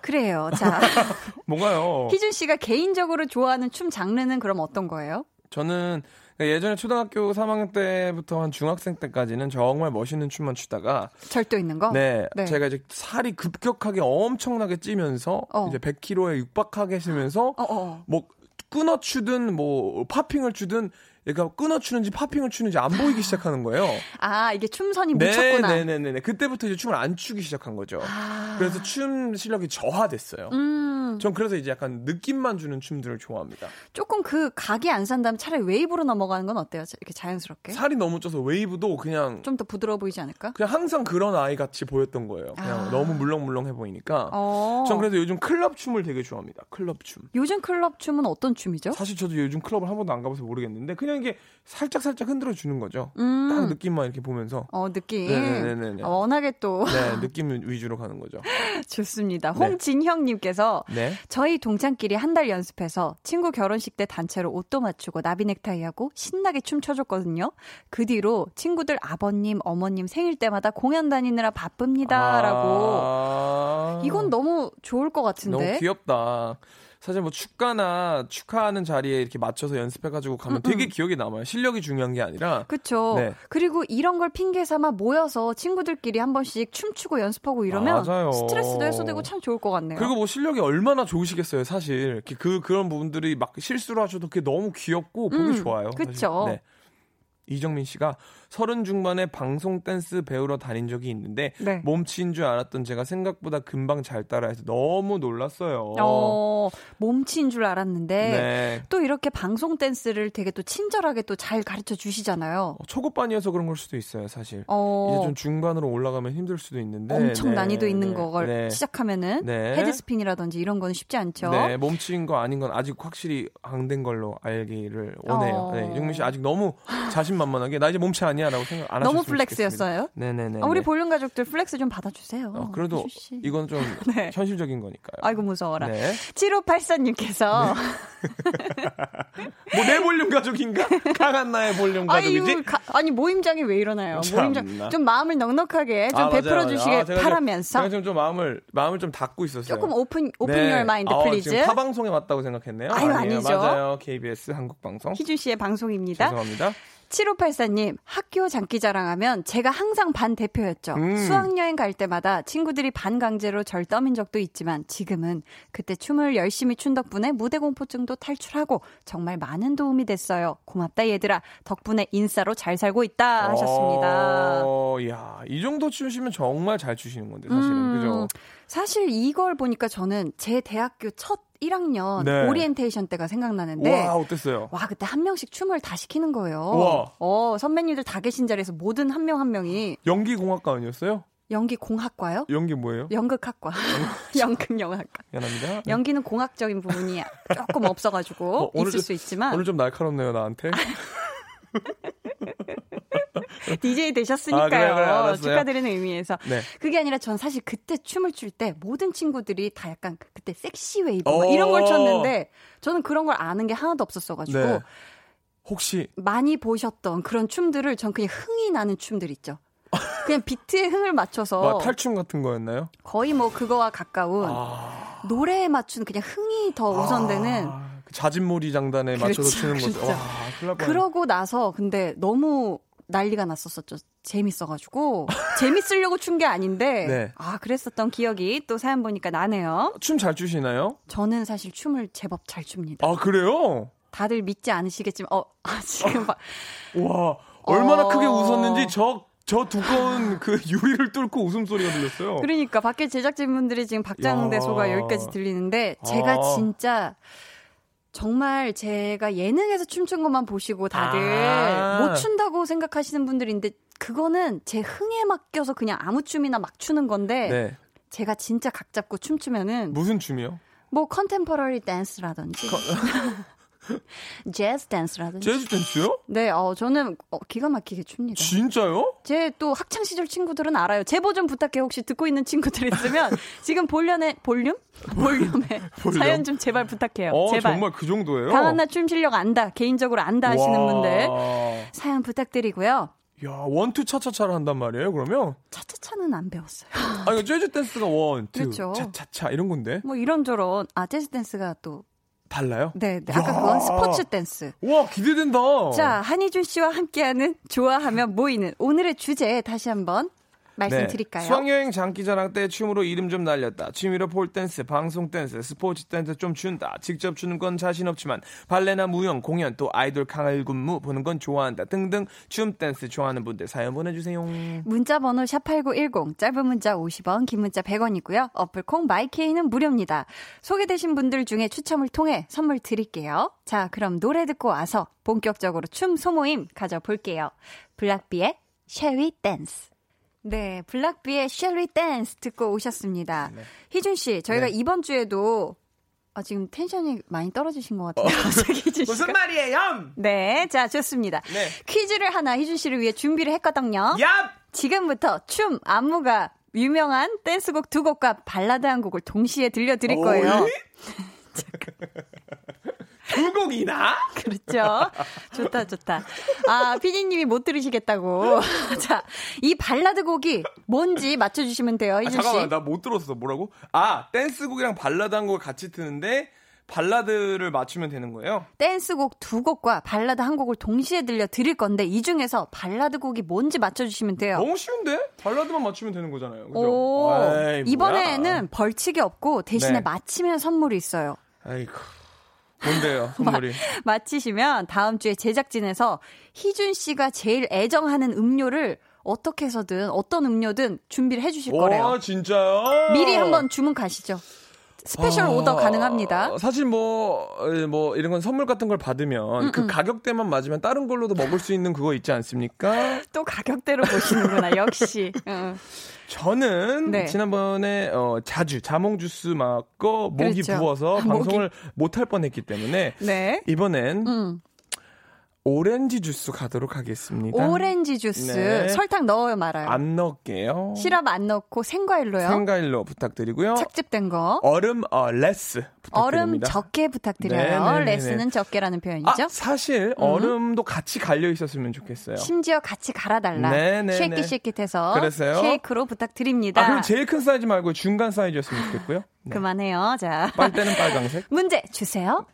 그래요. 자, [laughs] 뭐가요? 희준 씨가 개인적으로 좋아하는 춤 장르는 그럼 어떤 거예요? 저는 예전에 초등학교 3학년 때부터 한 중학생 때까지는 정말 멋있는 춤만 추다가 절도 있는 거? 네, 네. 제가 이제 살이 급격하게 엄청나게 찌면서 어. 이제 100kg에 육박하게 쓰면서 어, 어. 뭐 끊어 추든 뭐 파핑을 추든 얘가 끊어 추는지 파핑을 추는지 안 보이기 시작하는 거예요. 아, 이게 춤선이 묻혔구나. 네네네네. 그때부터 이제 춤을 안 추기 시작한 거죠. 아. 그래서 춤 실력이 저하됐어요. 음, 전 그래서 이제 약간 느낌만 주는 춤들을 좋아합니다. 조금 그 각이 안 산다면 차라리 웨이브로 넘어가는 건 어때요? 이렇게 자연스럽게? 살이 너무 쪄서 웨이브도 그냥 좀 더 부드러워 보이지 않을까? 그냥 항상 그런 아이 같이 보였던 거예요. 그냥 아. 너무 물렁물렁해 보이니까. 어. 전 그래서 요즘 클럽 춤을 되게 좋아합니다. 클럽 춤. 요즘 클럽 춤은 어떤 춤이죠? 사실 저도 요즘 클럽을 한 번도 안 가봐서 모르겠는데 그냥 이게 살짝 살짝 흔들어 주는 거죠. 음. 딱 느낌만 이렇게 보면서. 어, 느낌. 네네네네. 어, 워낙에 또 네, 느낌 위주로 가는 거죠. [laughs] 좋습니다. 네. 홍진형님께서 네. 저희 동창끼리 한 달 연습해서 친구 결혼식 때 단체로 옷도 맞추고 나비 넥타이 하고 신나게 춤 춰줬거든요. 그 뒤로 친구들 아버님, 어머님 생일 때마다 공연 다니느라 바쁩니다라고. 아. 이건 너무 좋을 것 같은데. 너무 귀엽다. 사실 뭐 축가나 축하하는 자리에 이렇게 맞춰서 연습해가지고 가면 되게 기억에 남아요. 실력이 중요한 게 아니라. 그쵸. 네. 그리고 이런 걸 핑계 삼아 모여서 친구들끼리 한 번씩 춤추고 연습하고 이러면 맞아요. 스트레스도 해소되고 참 좋을 것 같네요. 그리고 뭐 실력이 얼마나 좋으시겠어요, 사실. 그, 그런 부분들이 막 실수를 하셔도 그게 너무 귀엽고 보기 음, 좋아요. 그쵸. 네. 이정민 씨가 서른 중반에 방송 댄스 배우러 다닌 적이 있는데 네. 몸치인 줄 알았던 제가 생각보다 금방 잘 따라해서 너무 놀랐어요. 어, 몸치인 줄 알았는데 네. 또 이렇게 방송 댄스를 되게 또 친절하게 또 잘 가르쳐 주시잖아요. 어, 초급반이어서 그런 걸 수도 있어요, 사실. 어, 이제 좀 중반으로 올라가면 힘들 수도 있는데 엄청 네, 난이도 있는 네, 걸 네. 시작하면은 네. 헤드스핀이라든지 이런 거는 쉽지 않죠. 네, 몸치인 거 아닌 건 아직 확실히 안 된 걸로 알기를 원해요. 어. 네, 이정민 씨 아직 너무 자신만만하게 나 이제 몸치 아니야라고 생각 안 너무 하셨으면 flex였어요? 네네네. 아, 우리 볼륨 가족들 flex 좀 받아주세요. 어, 그래도. 이건 좀 [laughs] 네. 현실적인 거니까요. 아이고 무서워라. 네. 7584님께서 [laughs] 뭐내 볼륨 가족인가? 강한나의 볼륨 가족이지? 가- 아니 모임장이 왜 이러나요? 모임장 좀 마음을 넉넉하게 좀 아, 베풀어. 주시길 아, 바라면서 제가 지금 좀 마음을 마음을 좀 닫고 있었어요. 조금 open open 네. your mind 아, please. 지금 타방송에 왔다고 생각했네요. 아유, 아니에요. 아니죠. 맞아요. KBS 한국 방송. 희준 씨의 방송입니다. 죄송합니다. 7584님, 학교 장기 자랑하면 제가 항상 반 대표였죠. 음. 수학여행 갈 때마다 친구들이 반 강제로 절 떠민 적도 있지만 지금은 그때 춤을 열심히 춘 덕분에 무대 공포증도 탈출하고 정말 많은 도움이 됐어요. 고맙다 얘들아. 덕분에 인싸로 잘 살고 있다 하셨습니다. 어, 야, 이 정도 추시면 정말 잘 추시는 건데 사실은 음, 그죠? 사실 이걸 보니까 저는 제 대학교 첫 1학년 네. 오리엔테이션 때가 생각나는데 와 어땠어요? 와, 그때 한 명씩 춤을 다 시키는 거예요. 우와. 어, 선배님들 다 계신 자리에서 모든 한 명 한 명이 연기 공학과 아니었어요? 연기 공학과요? 연기 뭐예요? 연극학과. 연극 [laughs] 영화학과. 미안합니다. 연기는 공학적인 부분이 조금 없어가지고 어, 있을 좀- 수 있지만 오늘 좀 날카롭네요 나한테. [laughs] [laughs] DJ 되셨으니까요. 아, 그래, 그래. 축하드리는 의미에서. 네. 그게 아니라 전 사실 그때 춤을 출 때 모든 친구들이 다 약간 그때 섹시 웨이브. 이런 걸 췄는데 저는 그런 걸 아는 게 하나도 없었어가지고 네. 혹시 많이 보셨던 그런 춤들을 전 그냥 흥이 나는 춤들 있죠. 그냥 비트에 흥을 맞춰서 뭐 탈춤 같은 거였나요? 거의 뭐 그거와 가까운 아, 노래에 맞추는 그냥 흥이 더 우선되는 아, 그 자진몰이 장단에 맞춰서 그렇죠, 추는 거죠. 그렇죠. 와. 그러고 나서 근데 너무 난리가 났었었죠. 재밌어가지고 재밌으려고 춘 게 아닌데 [laughs] 네. 아 그랬었던 기억이 또 사연 보니까 나네요. 춤 잘 추시나요? 저는 사실 춤을 제법 잘 춥니다. 아 그래요? 다들 믿지 않으시겠지만 어 아, 지금 봐. [laughs] 와 얼마나 어. 크게 웃었는지 저저 두꺼운 그 [laughs] 유리를 뚫고 웃음소리가 들렸어요. 그러니까 밖에 제작진분들이 지금 박장대소가 야. 여기까지 들리는데 제가 아. 진짜 정말 제가 예능에서 춤춘 것만 보시고 다들 아. 못 춘다고 생각하시는 분들인데 그거는 제 흥에 맡겨서 그냥 아무 춤이나 막 추는 건데 네. 제가 진짜 각 잡고 춤추면은 무슨 춤이요? 뭐 컨템퍼러리 댄스라든지 [laughs] 재즈 댄스라든지. 재즈 댄스요? 네, 어 저는 어, 기가 막히게 춥니다. 진짜요? 제 또 학창 시절 친구들은 알아요. 제보 좀 부탁해. 혹시 듣고 있는 친구들 있으면 [laughs] 지금 볼륨의 볼륨? 볼륨에 [laughs] 볼륨? 사연 좀 제발 부탁해요. 어, 제발. 정말 그 정도예요? 강한나 춤 실력 안다. 개인적으로 안다 하시는 와. 분들 사연 부탁드리고요. 야, one two 차차차를 한단 말이에요, 그러면? 차차차는 안 배웠어요. 아, 이거 재즈 댄스가 one, two, 그렇죠. 차차차 이런 건데. 뭐 이런저런 아 재즈 댄스가 또 달라요? 네, 네. 아까 야. 그건 스포츠 댄스. 와, 기대된다. 자, 한희준 씨와 함께하는 좋아하면 모이는 오늘의 주제 다시 한번 말씀드릴까요? 네. 수학여행 장기자랑 때 춤으로 이름 좀 날렸다. 취미로 폴댄스, 방송댄스, 스포츠 댄스 좀 춘다. 직접 추는 건 자신 없지만 발레나 무용, 공연, 또 아이돌 칼군무 보는 건 좋아한다. 등등 춤 댄스 좋아하는 분들 사연 보내주세요. 문자 번호 샵8910 짧은 문자 50원 긴 문자 100원이고요. 어플 콩 마이케이는 무료입니다. 소개되신 분들 중에 추첨을 통해 선물 드릴게요. 자 그럼 노래 듣고 와서 본격적으로 춤 소모임 가져볼게요. 블락비의 Shall We Dance 네, 블락비의 Shall We Dance 듣고 오셨습니다. 희준 씨, 저희가 네. 이번 주에도 아, 지금 텐션이 많이 떨어지신 것 같아요. [laughs] 희준 씨가. 말이에요? 네, 자 좋습니다. 네. 퀴즈를 하나 희준 씨를 위해 준비를 했거든요. 야! 지금부터 춤, 안무가 유명한 댄스곡 두 곡과 발라드 한 곡을 동시에 들려드릴 거예요. 어이? [laughs] [laughs] 두 곡이나? [laughs] 그렇죠. 좋다, 좋다. 아, 피디님이 못 들으시겠다고. [laughs] 자, 이 발라드 곡이 뭔지 맞춰주시면 돼요, 아, 희준 씨. 잠깐만, 나 못 들었어. 뭐라고? 아, 댄스곡이랑 발라드 한 곡을 같이 트는데 발라드를 맞추면 되는 거예요? 댄스곡 두 곡과 발라드 한 곡을 동시에 들려 드릴 건데, 이 중에서 발라드 곡이 뭔지 맞춰주시면 돼요. 너무 쉬운데? 발라드만 맞추면 되는 거잖아요. 그죠? 오, 뭐야. 이번에는 벌칙이 없고 대신에 네. 맞히면 선물이 있어요. 아이고. 뭔데요, 선물이? 맞히시면 다음 주에 제작진에서 희준 씨가 제일 애정하는 음료를 어떻게 해서든 어떤 음료든 준비를 해주실 거래요. 와, 진짜요? 미리 한번 주문 가시죠. 스페셜 아, 오더 가능합니다. 사실 뭐, 에, 뭐, 이런 건 선물 같은 걸 받으면 그 가격대만 맞으면 다른 걸로도 먹을 수 있는 그거 있지 않습니까? [laughs] 또 가격대로 보시는구나, 역시. [laughs] 응. 저는 네. 지난번에 어, 자주 자몽 주스 맞고 목이 그렇죠. 부어서 [laughs] 목이. 방송을 못할 뻔했기 때문에 네. 이번엔 음. 오렌지 주스 가도록 하겠습니다. 오렌지 주스. 네. 설탕 넣어요, 말아요? 안 넣을게요. 시럽 안 넣고 생과일로요. 생과일로 부탁드리고요. 착즙된 거. 얼음 어, less 얼음 부탁드립니다. 적게 부탁드려요. 네네네네. less는 적게라는 표현이죠. 아, 사실 얼음도 같이 갈려 있었으면 좋겠어요. 심지어 같이 갈아달라. 네네네. 쉐킷 쉐킷해서 그래서요? 쉐이크로 부탁드립니다. 아, 그럼 제일 큰 사이즈 말고 중간 사이즈였으면 좋겠고요. 네. [laughs] 그만해요. 자, 빨대는 빨강색. [laughs] 문제 주세요.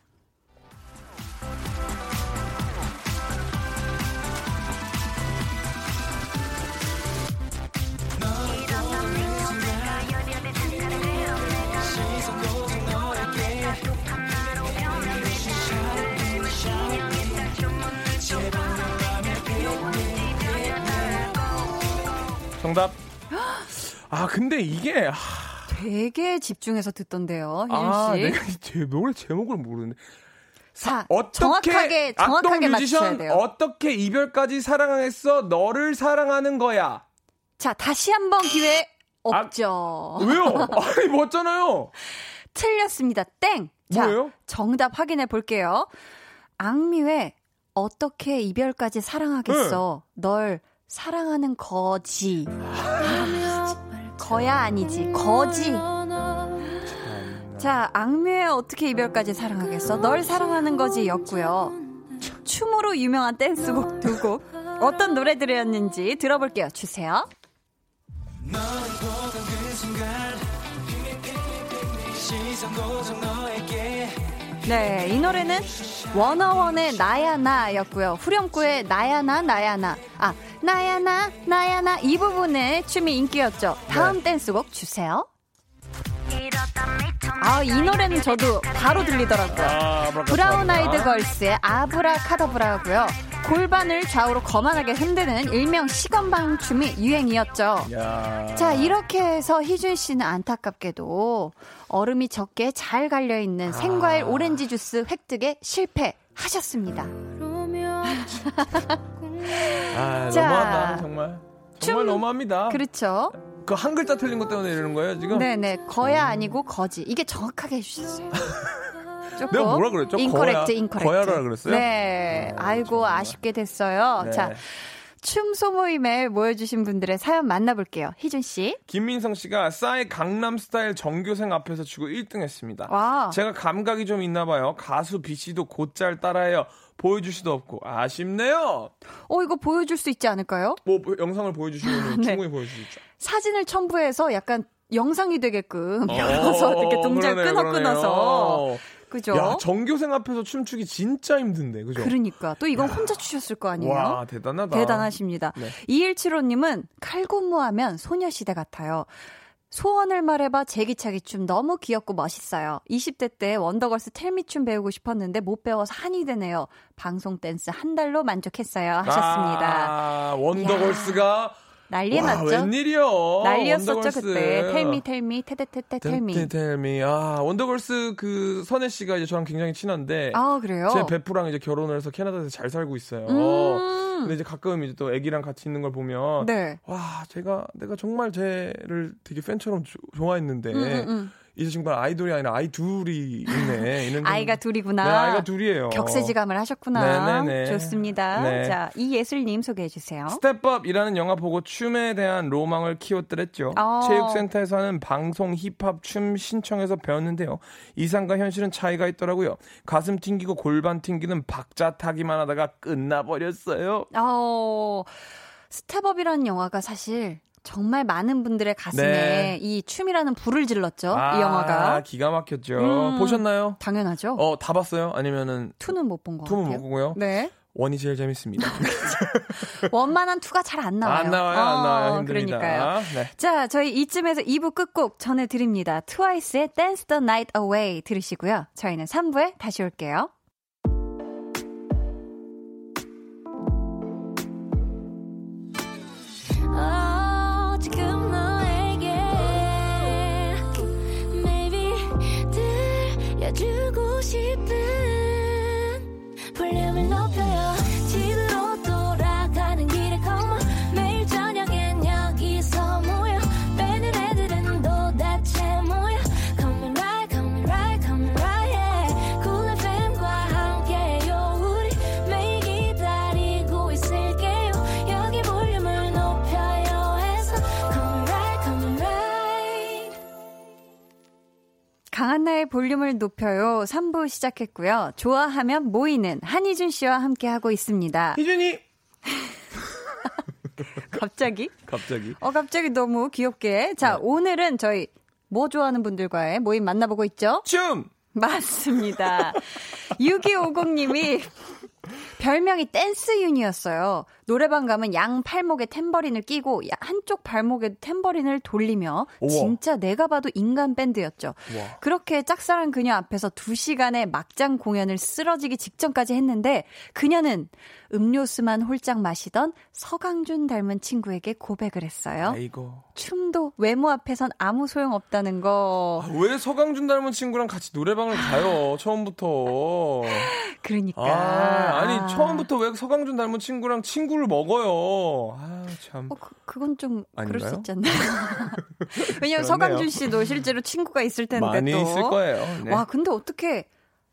정답. 아, 근데 이게 아, 되게 집중해서 듣던데요, 희준 아, 씨. 내가 이 제, 노래 제목을 모르는데. 자, 어떻게 정확하게 정확하게 뮤지션 맞추셔야 돼요. 어떻게 이별까지 사랑했어? 너를 사랑하는 거야. 자, 다시 한번 기회 없죠. 왜요? [laughs] 아니 맞잖아요. 틀렸습니다. 땡. 자, 뭐예요? 정답 확인해 볼게요. 악뮤의 어떻게 이별까지 사랑하겠어? 네. 널 사랑하는 거지. 거야 아니지. 거지. 자, 악뮤의 어떻게 이별까지 사랑하겠어? 널 사랑하는 거지 였고요. 춤으로 유명한 댄스곡 두 곡. 어떤 노래들이었는지 들어볼게요. 주세요. 네, 이 노래는 워너원의 나야 나였고요. 후렴구의 나야 나 나야 나. 아, 나야 나 나야 나 이 부분의 춤이 인기였죠. 다음 댄스곡 주세요. 아, 이 노래는 저도 바로 들리더라고요. 브라운 아이드 걸스의 아브라카다브라고요. 골반을 좌우로 거만하게 흔드는 일명 시건방 춤이 유행이었죠. 야. 자, 이렇게 해서 희준 씨는 안타깝게도 얼음이 적게 잘 갈려 있는 생과일 오렌지 주스 획득에 실패하셨습니다. [laughs] 아, 자, 너무하다 정말. 정말 춤- 너무합니다. 그렇죠. 그 한 글자 틀린 것 때문에 이러는 거예요, 지금? 네네. 거야 아니고 거지. 이게 정확하게 해주셨어요. [laughs] 내가 뭐라 그랬죠? incorrect, 거야? incorrect. 거야라 그랬어요? 네. 아이고, 아쉽게 됐어요. 네. 자, 춤 소모임에 모여주신 분들의 사연 만나볼게요. 희준 씨. 김민성 씨가 싸이 강남 스타일 전교생 앞에서 주고 1등 했습니다. 와. 제가 감각이 좀 있나 봐요. 가수 B 씨도 곧잘 따라해요. 보여줄 수도 없고 아쉽네요. 어, 이거 보여줄 수 있지 않을까요? 뭐 보- 영상을 보여주시면 [laughs] 네. 충분히 보여줄 수 있죠. 사진을 첨부해서 약간 영상이 되게끔 열어서 이렇게 동작 어, 그러네요, 끊어 끊어서. 그러네요. 그죠? 야, 전교생 앞에서 춤추기 진짜 힘든데, 그죠? 그러니까. 또 이건 혼자 추셨을 거 아니에요? 와, 대단하다. 대단하십니다. 네. 2175님은 칼군무하면 소녀시대 같아요. 소원을 말해봐 제기차기 춤 너무 귀엽고 멋있어요. 20대 때 원더걸스 Tell Me 춤 배우고 싶었는데 못 배워서 한이 되네요. 방송 댄스 한 달로 만족했어요. 하셨습니다. 아, 원더걸스가 난리 와, 났죠? 웬일이요? 난리였었죠 원더걸스. 그때. 텔미 텔미 테테테테 텔미. 텔미. 아, 원더걸스 그 선예 씨가 이제 저랑 굉장히 친한데 아 그래요? 제 베프랑 이제 결혼을 해서 캐나다에서 잘 살고 있어요. 음. 근데 이제 가끔 이제 또 애기랑 같이 있는 걸 보면 네. 와, 제가 내가 정말 쟤를 되게 팬처럼 조- 좋아했는데 음, 음, 음. 이제 정말 아이돌이 아니라 아이 둘이 있네. [laughs] 이런 좀- 아이가 둘이구나. 네, 아이가 둘이에요. 격세지감을 하셨구나. 네네네. 좋습니다. 네. 자, 이예슬님 소개해 주세요. Step Up이라는 영화 보고 춤에 대한 로망을 키웠더랬죠. 어. 체육센터에서 하는 방송 힙합 춤 신청해서 배웠는데요. 이상과 현실은 차이가 있더라고요. 가슴 튕기고 골반 튕기는 박자 타기만 하다가 끝나버렸어요. 어, Step Up이라는 영화가 사실 정말 많은 분들의 가슴에 네. 이 춤이라는 불을 질렀죠. 아, 이 영화가. 기가 막혔죠. 음. 보셨나요? 당연하죠. 어, 다 봤어요? 아니면은 투는 못본것 투는 같아요. 못 보고요? 네. 원이 제일 재밌습니다. [laughs] 원만한 투가 잘 안 나와요. 안 나와요, 안 어, 나와요. 힘듭니다. 그러니까요. 네. 자, 저희 이쯤에서 2부 끝곡 전해드립니다. 트와이스의 Dance the Night Away 들으시고요. 저희는 3부에 다시 올게요. 한나의 볼륨을 높여요. 3부 시작했고요. 좋아하면 모이는 한희준 씨와 함께하고 있습니다. 희준이! [laughs] 갑자기? 갑자기. 어, 갑자기 너무 귀엽게. 자, 네. 오늘은 저희 뭐 좋아하는 분들과의 모임 만나보고 있죠? 춤! 맞습니다. [laughs] 6250님이 별명이 댄스 윤이었어요. 노래방 가면 양 팔목에 탬버린을 끼고 야- 한쪽 발목에 탬버린을 돌리며 우와. 진짜 내가 봐도 인간 밴드였죠. 우와. 그렇게 짝사랑 그녀 앞에서 2시간의 막장 공연을 쓰러지기 직전까지 했는데 그녀는 음료수만 홀짝 마시던 서강준 닮은 친구에게 고백을 했어요. 아이고. 춤도 외모 앞에선 아무 소용 없다는 거. 아, 왜 서강준 닮은 친구랑 같이 노래방을 가요? 처음부터. [laughs] 그러니까. 아, 아니 처음부터 왜 서강준 닮은 친구랑 친구를 먹어요? 아 참. 어, 그, 그건 좀 그럴 수 아닌가요? 있지 않나요? [laughs] 왜냐면. 서강준 씨도 실제로 친구가 있을 텐데 많이 또. 있을 거예요. 네. 와, 근데 어떻게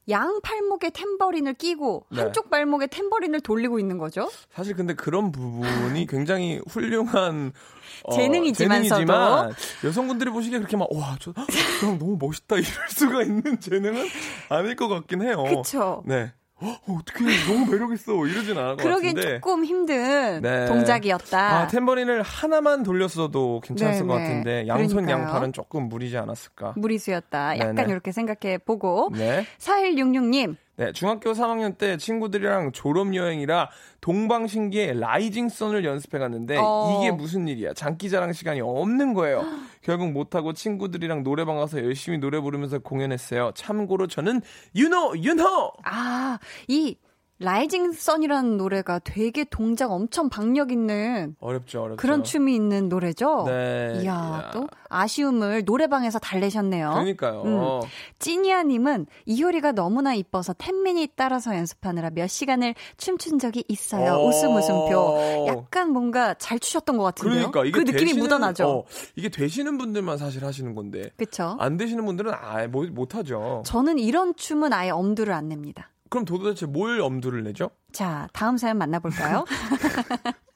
양 팔목에 탬버린을 끼고 네. 한쪽 발목에 탬버린을 돌리고 있는 거죠? 사실 근데 그런 부분이 굉장히 훌륭한 [laughs] 어, 재능이지만서도. 재능이지만 여성분들이 보시기에 그렇게 막 와, 저 그냥 너무 멋있다 이럴 수가 있는 재능은 아닐 것 같긴 해요. 그쵸? 네. 어, 어떻게 너무 매력 있어 이러진 않을 것 그러긴 같은데. 조금 힘든 네. 동작이었다. 아, 템버린을 하나만 돌렸어도 괜찮았을 것 네네. 같은데 양손 그러니까요. 양팔은 조금 무리지 않았을까. 무리수였다. 약간 네네. 이렇게 생각해 보고. 네. 4166님, 네, 중학교 3학년 때 친구들이랑 졸업 여행이라 동방신기의 Rising Sun을 연습해 갔는데 어. 이게 무슨 일이야? 장기자랑 시간이 없는 거예요. 결국 못 하고 친구들이랑 노래방 가서 열심히 노래 부르면서 공연했어요. 참고로 저는 유노윤호. 아, 이 Rising Sun이라는 노래가 되게 동작 엄청 박력 있는 어렵죠, 어렵죠. 그런 춤이 있는 노래죠. 네. 이야, 이야. 또 아쉬움을 노래방에서 달래셨네요. 그러니까요. 음. 찌니아님은 이효리가 너무나 이뻐서 10미닛 따라서 연습하느라 몇 시간을 춤춘 적이 있어요. 오. 웃음 웃음표. 약간 뭔가 잘 추셨던 것 같은데요. 그러니까 이게 그 느낌이 되시는- 묻어나죠. 어, 이게 되시는 분들만 사실 하시는 건데 그쵸? 안 되시는 분들은 아예 못, 못 하죠. 저는 이런 춤은 아예 엄두를 안 냅니다. 그럼 도대체 뭘 엄두를 내죠? 자, 다음 사연 만나볼까요? [laughs]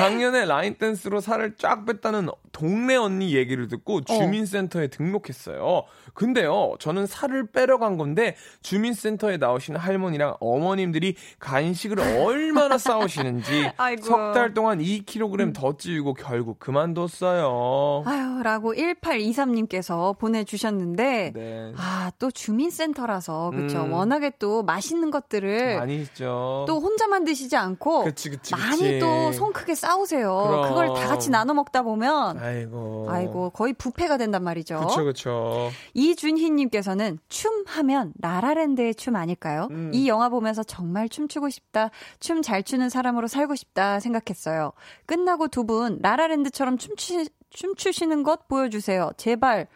작년에 라인 댄스로 살을 쫙 뺐다는 동네 언니 얘기를 듣고 주민센터에 등록했어요. 근데요, 저는 살을 빼러 간 건데 주민센터에 나오시는 할머니랑 어머님들이 간식을 얼마나 싸우시는지. [laughs] 석 달 동안 2kg 더 찌우고 결국 그만뒀어요. 아유, 라고 1823님께서 보내주셨는데, 네. 아, 또 주민센터라서, 그쵸. 음. 워낙에 또 맛있는 것들을 많이 있죠. 또 혼자만 드시지 않고, 그치, 그치, 많이. 또 손 크게 싸 우세요. 그럼. 그걸 다 같이 나눠 먹다 보면, 아이고. 아이고, 거의 부패가 된단 말이죠. 그쵸, 그쵸. 이준희님께서는 춤 하면 라라랜드의 춤 아닐까요? 음. 이 영화 보면서 정말 춤추고 싶다, 춤 잘 추는 사람으로 살고 싶다 생각했어요. 끝나고 두 분 라라랜드처럼 춤추, 춤추시는 것 보여주세요. 제발.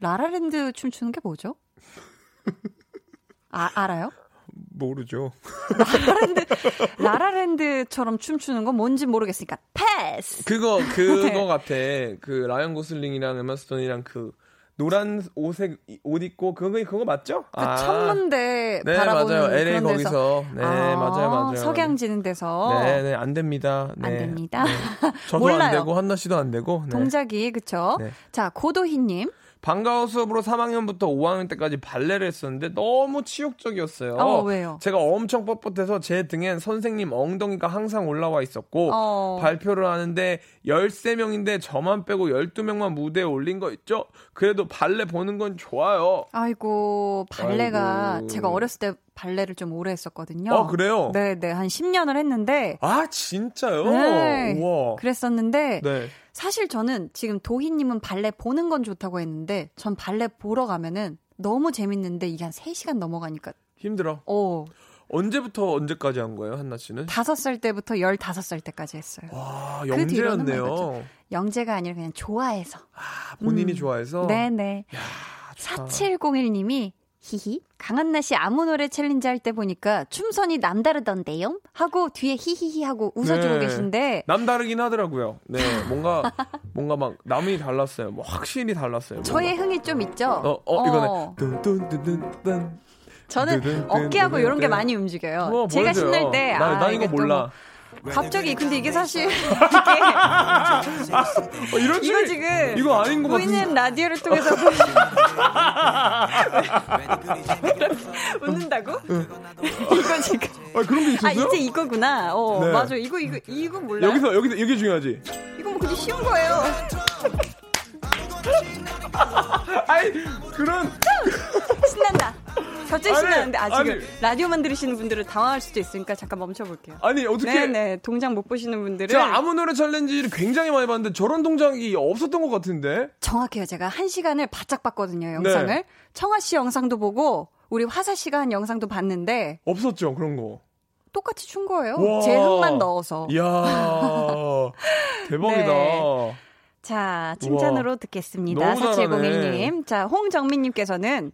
라라랜드 춤추는 게 뭐죠? 아, 알아요? 모르죠. 라라랜드, 라라랜드처럼 춤추는 건 뭔지 모르겠으니까 패스! 그거, 그거 네. 같아. 그, 라이언 고슬링이랑 에마 스톤이랑 그, 노란 옷에, 옷 입고, 그거, 그거 맞죠? 그 천문대 네, 바라보는 맞아요. LA 그런 데서. 거기서. 네, 아, 맞아요, 맞아요. 석양 지는 데서. 네, 네, 안 됩니다. 네. 안 됩니다. 저도 안 몰라요. 되고, 한나 씨도 안 되고. 네. 동작이 그쵸? 네. 자 고도희 님 방과후 수업으로 3학년부터 5학년 때까지 발레를 했었는데 너무 치욕적이었어요. 어, 왜요? 제가 엄청 뻣뻣해서 제 등엔 선생님 엉덩이가 항상 올라와 있었고 어. 발표를 하는데 13명인데 저만 빼고 12명만 무대에 올린 거 있죠? 그래도 발레 보는 건 좋아요. 아이고 발레가 아이고. 제가 어렸을 때 발레를 좀 오래 했었거든요. 아, 그래요? 네 네 한 10년을 했는데 아, 진짜요? 네. 우와. 그랬었는데 네. 사실 저는 지금 도희님은 발레 보는 건 좋다고 했는데 전 발레 보러 가면은 너무 재밌는데 이게 한 3시간 넘어가니까 힘들어. 어 언제부터 언제까지 한 거예요, 한나 씨는? 5살 때부터 15살 때까지 했어요. 와, 그 영재였네요. 영재가 아니라 그냥 좋아해서. 아, 본인이 음. 좋아해서. 네네. 좋다. 4701님이 히히 강한나 씨 아무 노래 챌린지 할 때 보니까 춤선이 남다르던데요? 하고 뒤에 히히히 하고 웃어주고 네. 계신데 남다르긴 하더라고요. 네, 뭔가 뭔가 막 남이 달랐어요. 뭐 확실히 달랐어요. 저의 뭔가. 흥이 좀 있죠? 어, 어, 이거네. 뚠뚠뚠뚠. 저는 뚜둔, 어깨하고 이런 게. 많이 움직여요. 뭐 제가. 신날 때 나, 아, 나 이거 몰라. 뭐 갑자기 근데 이게 사실 어, 이런 이거 지금 이거 아닌 것 같은데. 보이는 라디오를 통해서 [laughs] 웃는다고? 이거 지금 아, 그런 게아 있었어요? 이제 이거구나. 어 네. 맞아 이거 이거 이거 몰라. 여기서 여기서 이게 중요하지. 이거 뭐 그렇게 쉬운 거예요. [laughs] [laughs] 아이 그런 [laughs] 신난다. 갑자기 신나는데 아 아니. 라디오만 들으시는 분들은 당황할 수도 있으니까 잠깐 멈춰볼게요. 아니 어떻게 네네 동작 못 보시는 분들은 제가 아무 노래 챌린지를 굉장히 많이 봤는데 저런 동작이 없었던 것 같은데. 정확해요. 제가 한 시간을 바짝 봤거든요 영상을. 네. 청아 씨 영상도 보고 우리 화사 씨가 한 영상도 봤는데 없었죠 그런 거. 똑같이 춘 거예요. 와. 제 흥만 넣어서. 이야 [laughs] 대박이다. 네. 자, 칭찬으로 우와. 듣겠습니다. 너무 잘하네. 4701님. 자, 홍정민님께서는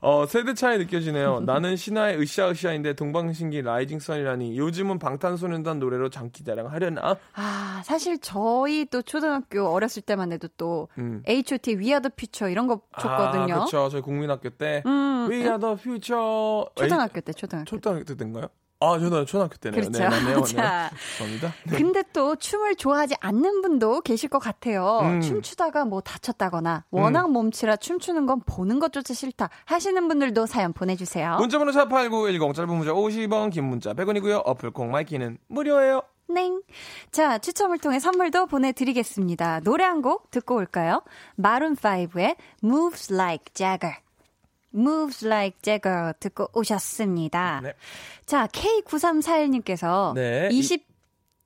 어, 세대 차이 느껴지네요. [laughs] 나는 신화의 으쌰으쌰인데 동방신기 라이징 선이라니 요즘은 방탄소년단 노래로 장기 자랑 하려나? 아, 사실 저희 또 초등학교 어렸을 때만 해도 또 음. H.O.T. We Are the Future 이런 거 줬거든요. 아, 그렇죠. 저희 국민학교 때 음, We Are the Future 초등학교 때, 초등학교 때. 초등학교 때인가요? 아, 저는 초등학교 때네요. 그렇죠. [laughs] 네, 맞네요. 자, 죄송합니다. 근데 또 춤을 좋아하지 않는 분도 계실 것 같아요. 음. 춤추다가 뭐 다쳤다거나 워낙 몸치라 춤추는 건 보는 것조차 싫다 하시는 분들도 사연 보내주세요. 문자번호 샵8910 짧은 문자 50원 긴 문자 100원이고요. 어플 콩 마이케이는 무료예요. 넹. 자, 추첨을 통해 선물도 보내드리겠습니다. 노래 한 곡 듣고 올까요? 마룬5의 Moves Like Jagger. Moves Like Jagger 듣고 오셨습니다. 네. 자, K9341님께서 네, 이-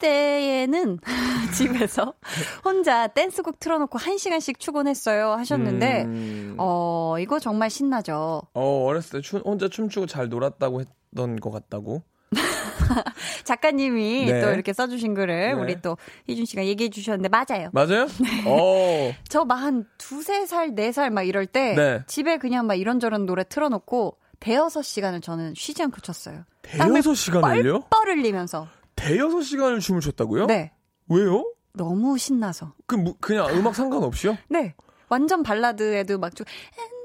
20대에는 [laughs] 집에서 혼자 댄스곡 틀어놓고 1시간씩 추곤했어요 하셨는데, 음, 어, 이거 정말 신나죠. 어, 어렸을 때 춤, 혼자 춤추고 잘 놀았다고 했던 것 같다고. [laughs] [laughs] 작가님이 네. 또 이렇게 써주신 글을 네. 우리 또 희준 씨가 얘기해 주셨는데 맞아요. 맞아요? [laughs] 어. 저막한 두세 살, 네 살 막 이럴 때 네. 집에 그냥 막 이런저런 노래 틀어놓고 대여섯 시간을 저는 쉬지 않고. 땀을 대여섯 시간을요? 뻘뻘 흘리면서. 대여섯 시간을 춤을 췄다고요? 네. 왜요? 너무 신나서. 그 뭐, 그냥 음악 상관없이요? 네. 완전 발라드에도 막 좀, And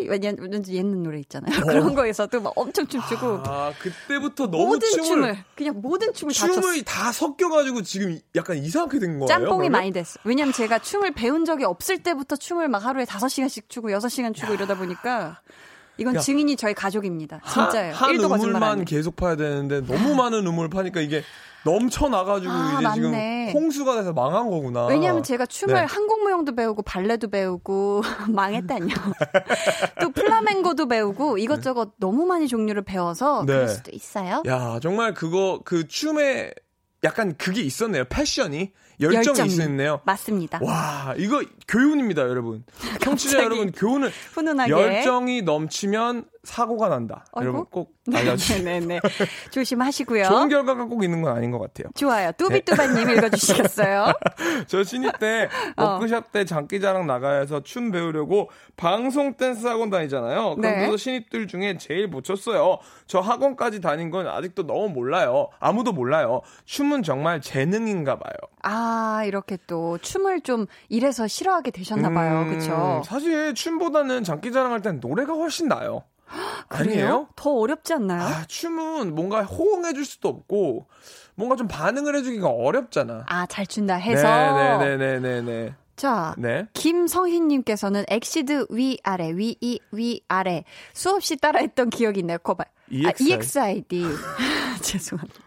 I will love you. 왜냐, 옛날 노래 있잖아요. 그런 거에서도 막 엄청 춤추고. 아, 그때부터 너무 모든 춤을, 춤을, 그냥 모든 춤을 다 췄어요. 춤이 다 섞여가지고 지금 약간 이상하게 된 거예요. 짬뽕이 그러면? 많이 됐어. 왜냐면 제가 춤을 배운 적이 없을 때부터 춤을 막 하루에 5 시간씩 추고 6 시간 추고 이러다 보니까 이건 야. 증인이 저희 가족입니다. 진짜예요. 한, 한 1도 거짓말 안 우물만 해. 계속 파야 되는데 너무 많은 우물 파니까 이게 넘쳐 나가지고 아, 이제 지금 맞네. 홍수가 돼서 망한 거구나. 왜냐하면 제가 춤을 네. 한국무용도 배우고 발레도 배우고 [laughs] 망했다뇨. [laughs] 또 플라멩고도 배우고 이것저것 너무 많이 종류를 배워서 네. 그럴 수도 있어요. 야 정말 그거 그 춤에 약간 그게 있었네요. 패션이 열정이, 열정이. 있었네요. 맞습니다. 와 이거 교훈입니다, 여러분. [laughs] 청취자 여러분 교훈을 훈훈하게. 열정이 넘치면 사고가 난다. 아이고. 여러분 꼭 알려주세요. [laughs] 네네네. 조심하시고요. 좋은 결과가 꼭 있는 건 아닌 것 같아요. 좋아요. 뚜비뚜바님 [laughs] 읽어주시겠어요? [laughs] 저 신입 때 어. 워크숍 때 장기자랑 나가서 춤 배우려고 방송 댄스 학원 다니잖아요. 네. 그래서 신입들 중에 제일 못 췄어요. 저 학원까지 다닌 건 아직도 너무 몰라요. 아무도 몰라요. 춤은 정말 재능인가 봐요. 아, 이렇게 또 춤을 좀 이래서 싫어하게 되셨나 봐요. 음, 그쵸? 사실 춤보다는 장기자랑 할 땐 노래가 훨씬 나아요. 아니에요? 더 어렵지 않나요? 아, 춤은 뭔가 호응해줄 수도 없고 뭔가 좀 반응을 해주기가 어렵잖아. 아, 잘 춘다 해서. 네네네네네. 자, 네. 김성희님께서는 엑시드 위 아래, 위 이, 위 아래. 수없이 따라했던 기억이 있네요. 거봐. 아, EXI. EXID. [laughs] 죄송합니다.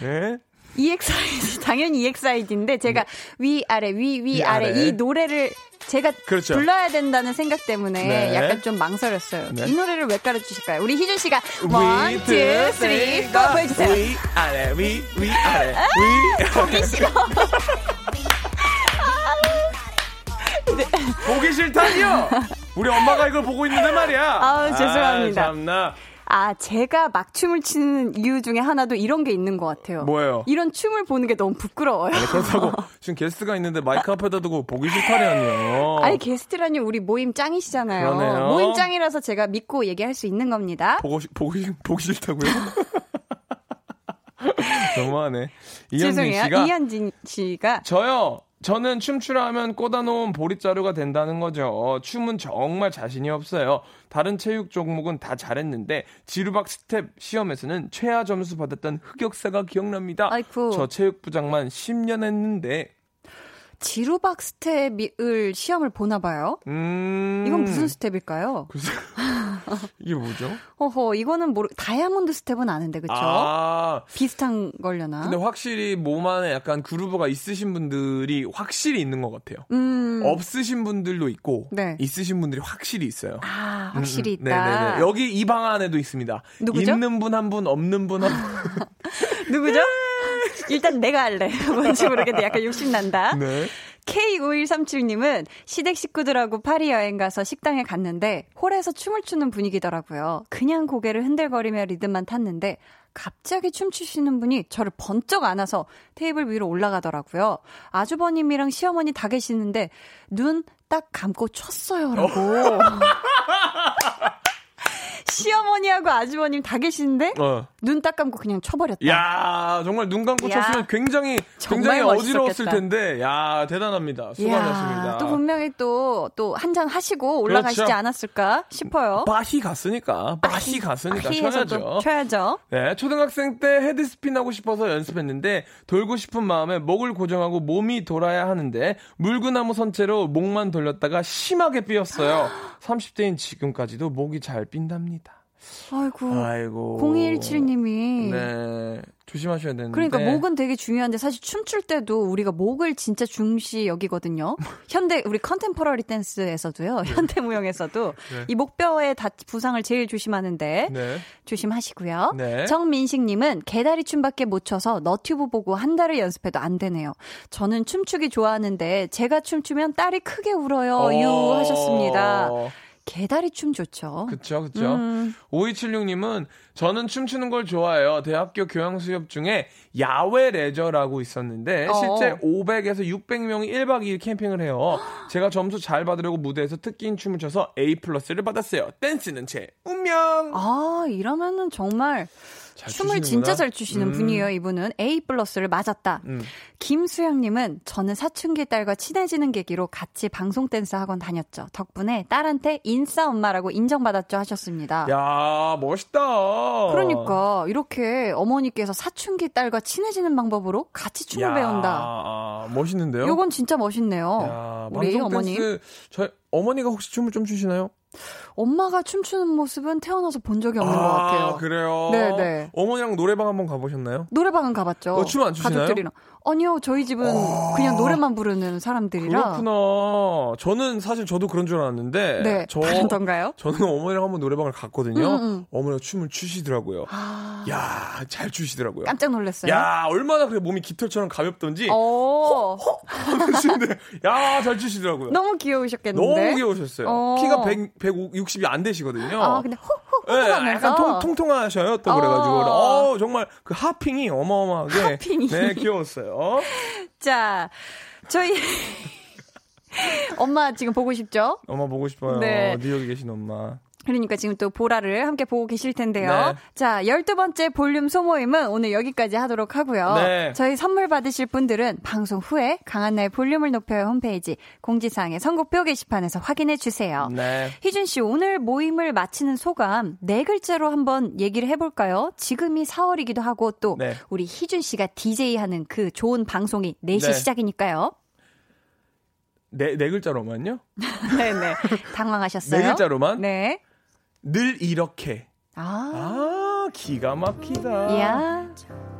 네. EXID. 당연히 EXID인데 제가 위 아래, 위, 위 아래. 위아래. 이 노래를 제가 그렇죠. 불러야 된다는 생각 때문에 네. 약간 좀 망설였어요. 네. 이 노래를 왜 깔아주실까요? 우리 희준 씨가 one, two, three, four 보여주세요. 위 아래 위 위 아래 위 [laughs] 보기 싫어. 보기 싫다니요. 우리 엄마가 이걸 보고 있는데 말이야. 아우, 죄송합니다. 아, 참나. 아, 제가 막 춤을 추는 이유 중에 하나도 이런 게 있는 것 같아요. 뭐예요? 이런 춤을 보는 게 너무 부끄러워요. 아니, 그렇다고 [laughs] 지금 게스트가 있는데 마이크 앞에다 두고 보기 싫다니요. 아니, 게스트라니 우리 모임 짱이시잖아요. 어. 그러네요. 모임 짱이라서 제가 믿고 얘기할 수 있는 겁니다. 보고 싶- 보기 보기 싫다고요? [laughs] 너무하네. 이현진 죄송해요. 씨가 이현진 씨가 저요. 저는 춤추라 하면 꽂아놓은 보릿자루가 된다는 거죠. 춤은 정말 자신이 없어요. 다른 체육 종목은 다 잘했는데 지루박 스텝 시험에서는 최하 점수 받았던 흑역사가 기억납니다. 아이쿠. 저 체육부장만 10년 했는데 지루박 스텝을 시험을 보나 봐요. 음 이건 무슨 스텝일까요? 글쎄 [laughs] 이게 뭐죠? 허허, 이거는 모르, 다이아몬드 스텝은 아는데, 그쵸? 아 비슷한 걸려나? 근데 확실히 몸 안에 약간 그루브가 있으신 분들이 확실히 있는 것 같아요. 음. 없으신 분들도 있고 네. 있으신 분들이 확실히 있어요. 아, 확실히 음, 음. 있다. 네네네. 여기 이 방 안에도 있습니다. 누구죠? 있는 분 한 분, 없는 분 한 분. [laughs] 누구죠? 일단 내가 할래. [laughs] 뭔지 모르겠는데 약간 욕심난다. 네. K5137님은 시댁 식구들하고 파리 여행 가서 식당에 갔는데 홀에서 춤을 추는 분위기더라고요. 그냥 고개를 흔들거리며 리듬만 탔는데 갑자기 춤추시는 분이 저를 번쩍 안아서 테이블 위로 올라가더라고요. 아주버님이랑 시어머니 다 계시는데 눈 딱 감고 췄어요라고. [laughs] [laughs] 시어머니하고 아주버님 다 계시는데 어. 눈딱 감고 그냥 쳐버렸다. 야 정말 눈 감고 야. 쳤으면 굉장히 굉장히 어지러웠을. 텐데, 야 대단합니다. 수고하셨습니다. 또 분명히 또, 또 한 잔 하시고 올라가시지 그렇죠. 않았을까 싶어요. 바히 갔으니까, 바히 갔으니까 쳐야죠. 또 쳐야죠. 네, 초등학생 때 헤드스핀 하고 싶어서 연습했는데 돌고 싶은 마음에 목을 고정하고 몸이 돌아야 하는데 물구나무 선체로 목만 돌렸다가 심하게 삐었어요. [gasps] 30대인 지금까지도 목이 잘 삔답니다. 아이고. 아이고. 0217님이. 네, 조심하셔야 되는데. 그러니까 목은 되게 중요한데 사실 춤출 때도 우리가 목을 진짜 중시 여기거든요. 현대 우리 컨템포러리 댄스에서도요. 현대 무용에서도 네. 이 목뼈의 다 부상을 제일 조심하는데 네. 조심하시고요. 네. 정민식 님은 개다리 춤밖에 못 춰서 너튜브 보고 한 달을 연습해도 안 되네요. 저는 춤추기 좋아하는데 제가 춤추면 딸이 크게 울어요. 유 하셨습니다. 어, 개다리 춤 좋죠. 그쵸, 그쵸. 음. 5276님은 저는 춤추는 걸 좋아해요. 대학교 교양 수업 중에 야외 레저라고 있었는데 어. 실제 500에서 600명이 1박 2일 캠핑을 해요. [gasps] 제가 점수 잘 받으려고 무대에서 특기인 춤을 춰서 A 플러스를 받았어요. 댄스는 제 운명. 아, 이러면은 정말 잘 춤을 추시는구나. 진짜 잘 추시는 음. 분이에요, 이분은. A 플러스를 맞았다. 음. 김수영님은 저는 사춘기 딸과 친해지는 계기로 같이 방송 댄스 학원 다녔죠. 덕분에 딸한테 인싸 엄마라고 인정받았죠 하셨습니다. 야, 멋있다. 그러니까 이렇게 어머니께서 사춘기 딸과 친해지는 방법으로 같이 춤을 야, 배운다. 아, 멋있는데요? 요건 진짜 멋있네요. 야, 우리 어머님. 댄스 저희 어머니가 혹시 춤을 좀 추시나요? 엄마가 춤추는 모습은 태어나서 본 적이 없는 것 아, 같아요. 그래요? 네, 네. 어머니랑 노래방 한번 가보셨나요? 노래방은 가봤죠. 어, 춤안 추시나요? 가족들이랑. 아니요, 저희 집은 그냥 노래만 부르는 사람들이라. 그렇구나. 저는 사실 저도 그런 줄 알았는데. 네, 저, 그런던가요? 저는 어머니랑 한번 노래방을 갔거든요. 음, 음. 어머니가 춤을 추시더라고요. 아, 야, 잘 추시더라고요. 깜짝 놀랐어요. 야, 얼마나 그래 몸이 깃털처럼 가볍던지. 어, 하시는데, 야, 잘 추시더라고요. 너무 귀여우셨겠는데. 너무 귀여우셨어요. 어. 키가 100, 160이 안 되시거든요. 아, 근데 호호 네, 호호하면서 약간 통, 통통하셔요. 또 그래가지고. 어. 어, 정말 그 하핑이 어마어마하게. 하핑이. 네, 귀여웠어요. [laughs] 자, 저희 [laughs] 엄마 지금 보고 싶죠? 엄마 보고 싶어요. 네. 뉴욕에 계신 엄마. 그러니까 지금 또 보라를 함께 보고 계실 텐데요. 네. 자, 12번째 볼륨 소모임은 오늘 여기까지 하도록 하고요. 네. 저희 선물 받으실 분들은 방송 후에 강한나의 볼륨을 높여요 홈페이지 공지사항의 선곡표 게시판에서 확인해 주세요. 네. 희준 씨, 오늘 모임을 마치는 소감 네 글자로 한번 얘기를 해볼까요? 지금이 4월이기도 하고 또 네. 우리 희준 씨가 DJ 하는 그 좋은 방송이 4시 네. 시작이니까요. 네, 네 글자로만요? 네네. [laughs] 당황하셨어요? 네 글자로만? 네. 늘 이렇게. 아, 아, 기가 막히다. 야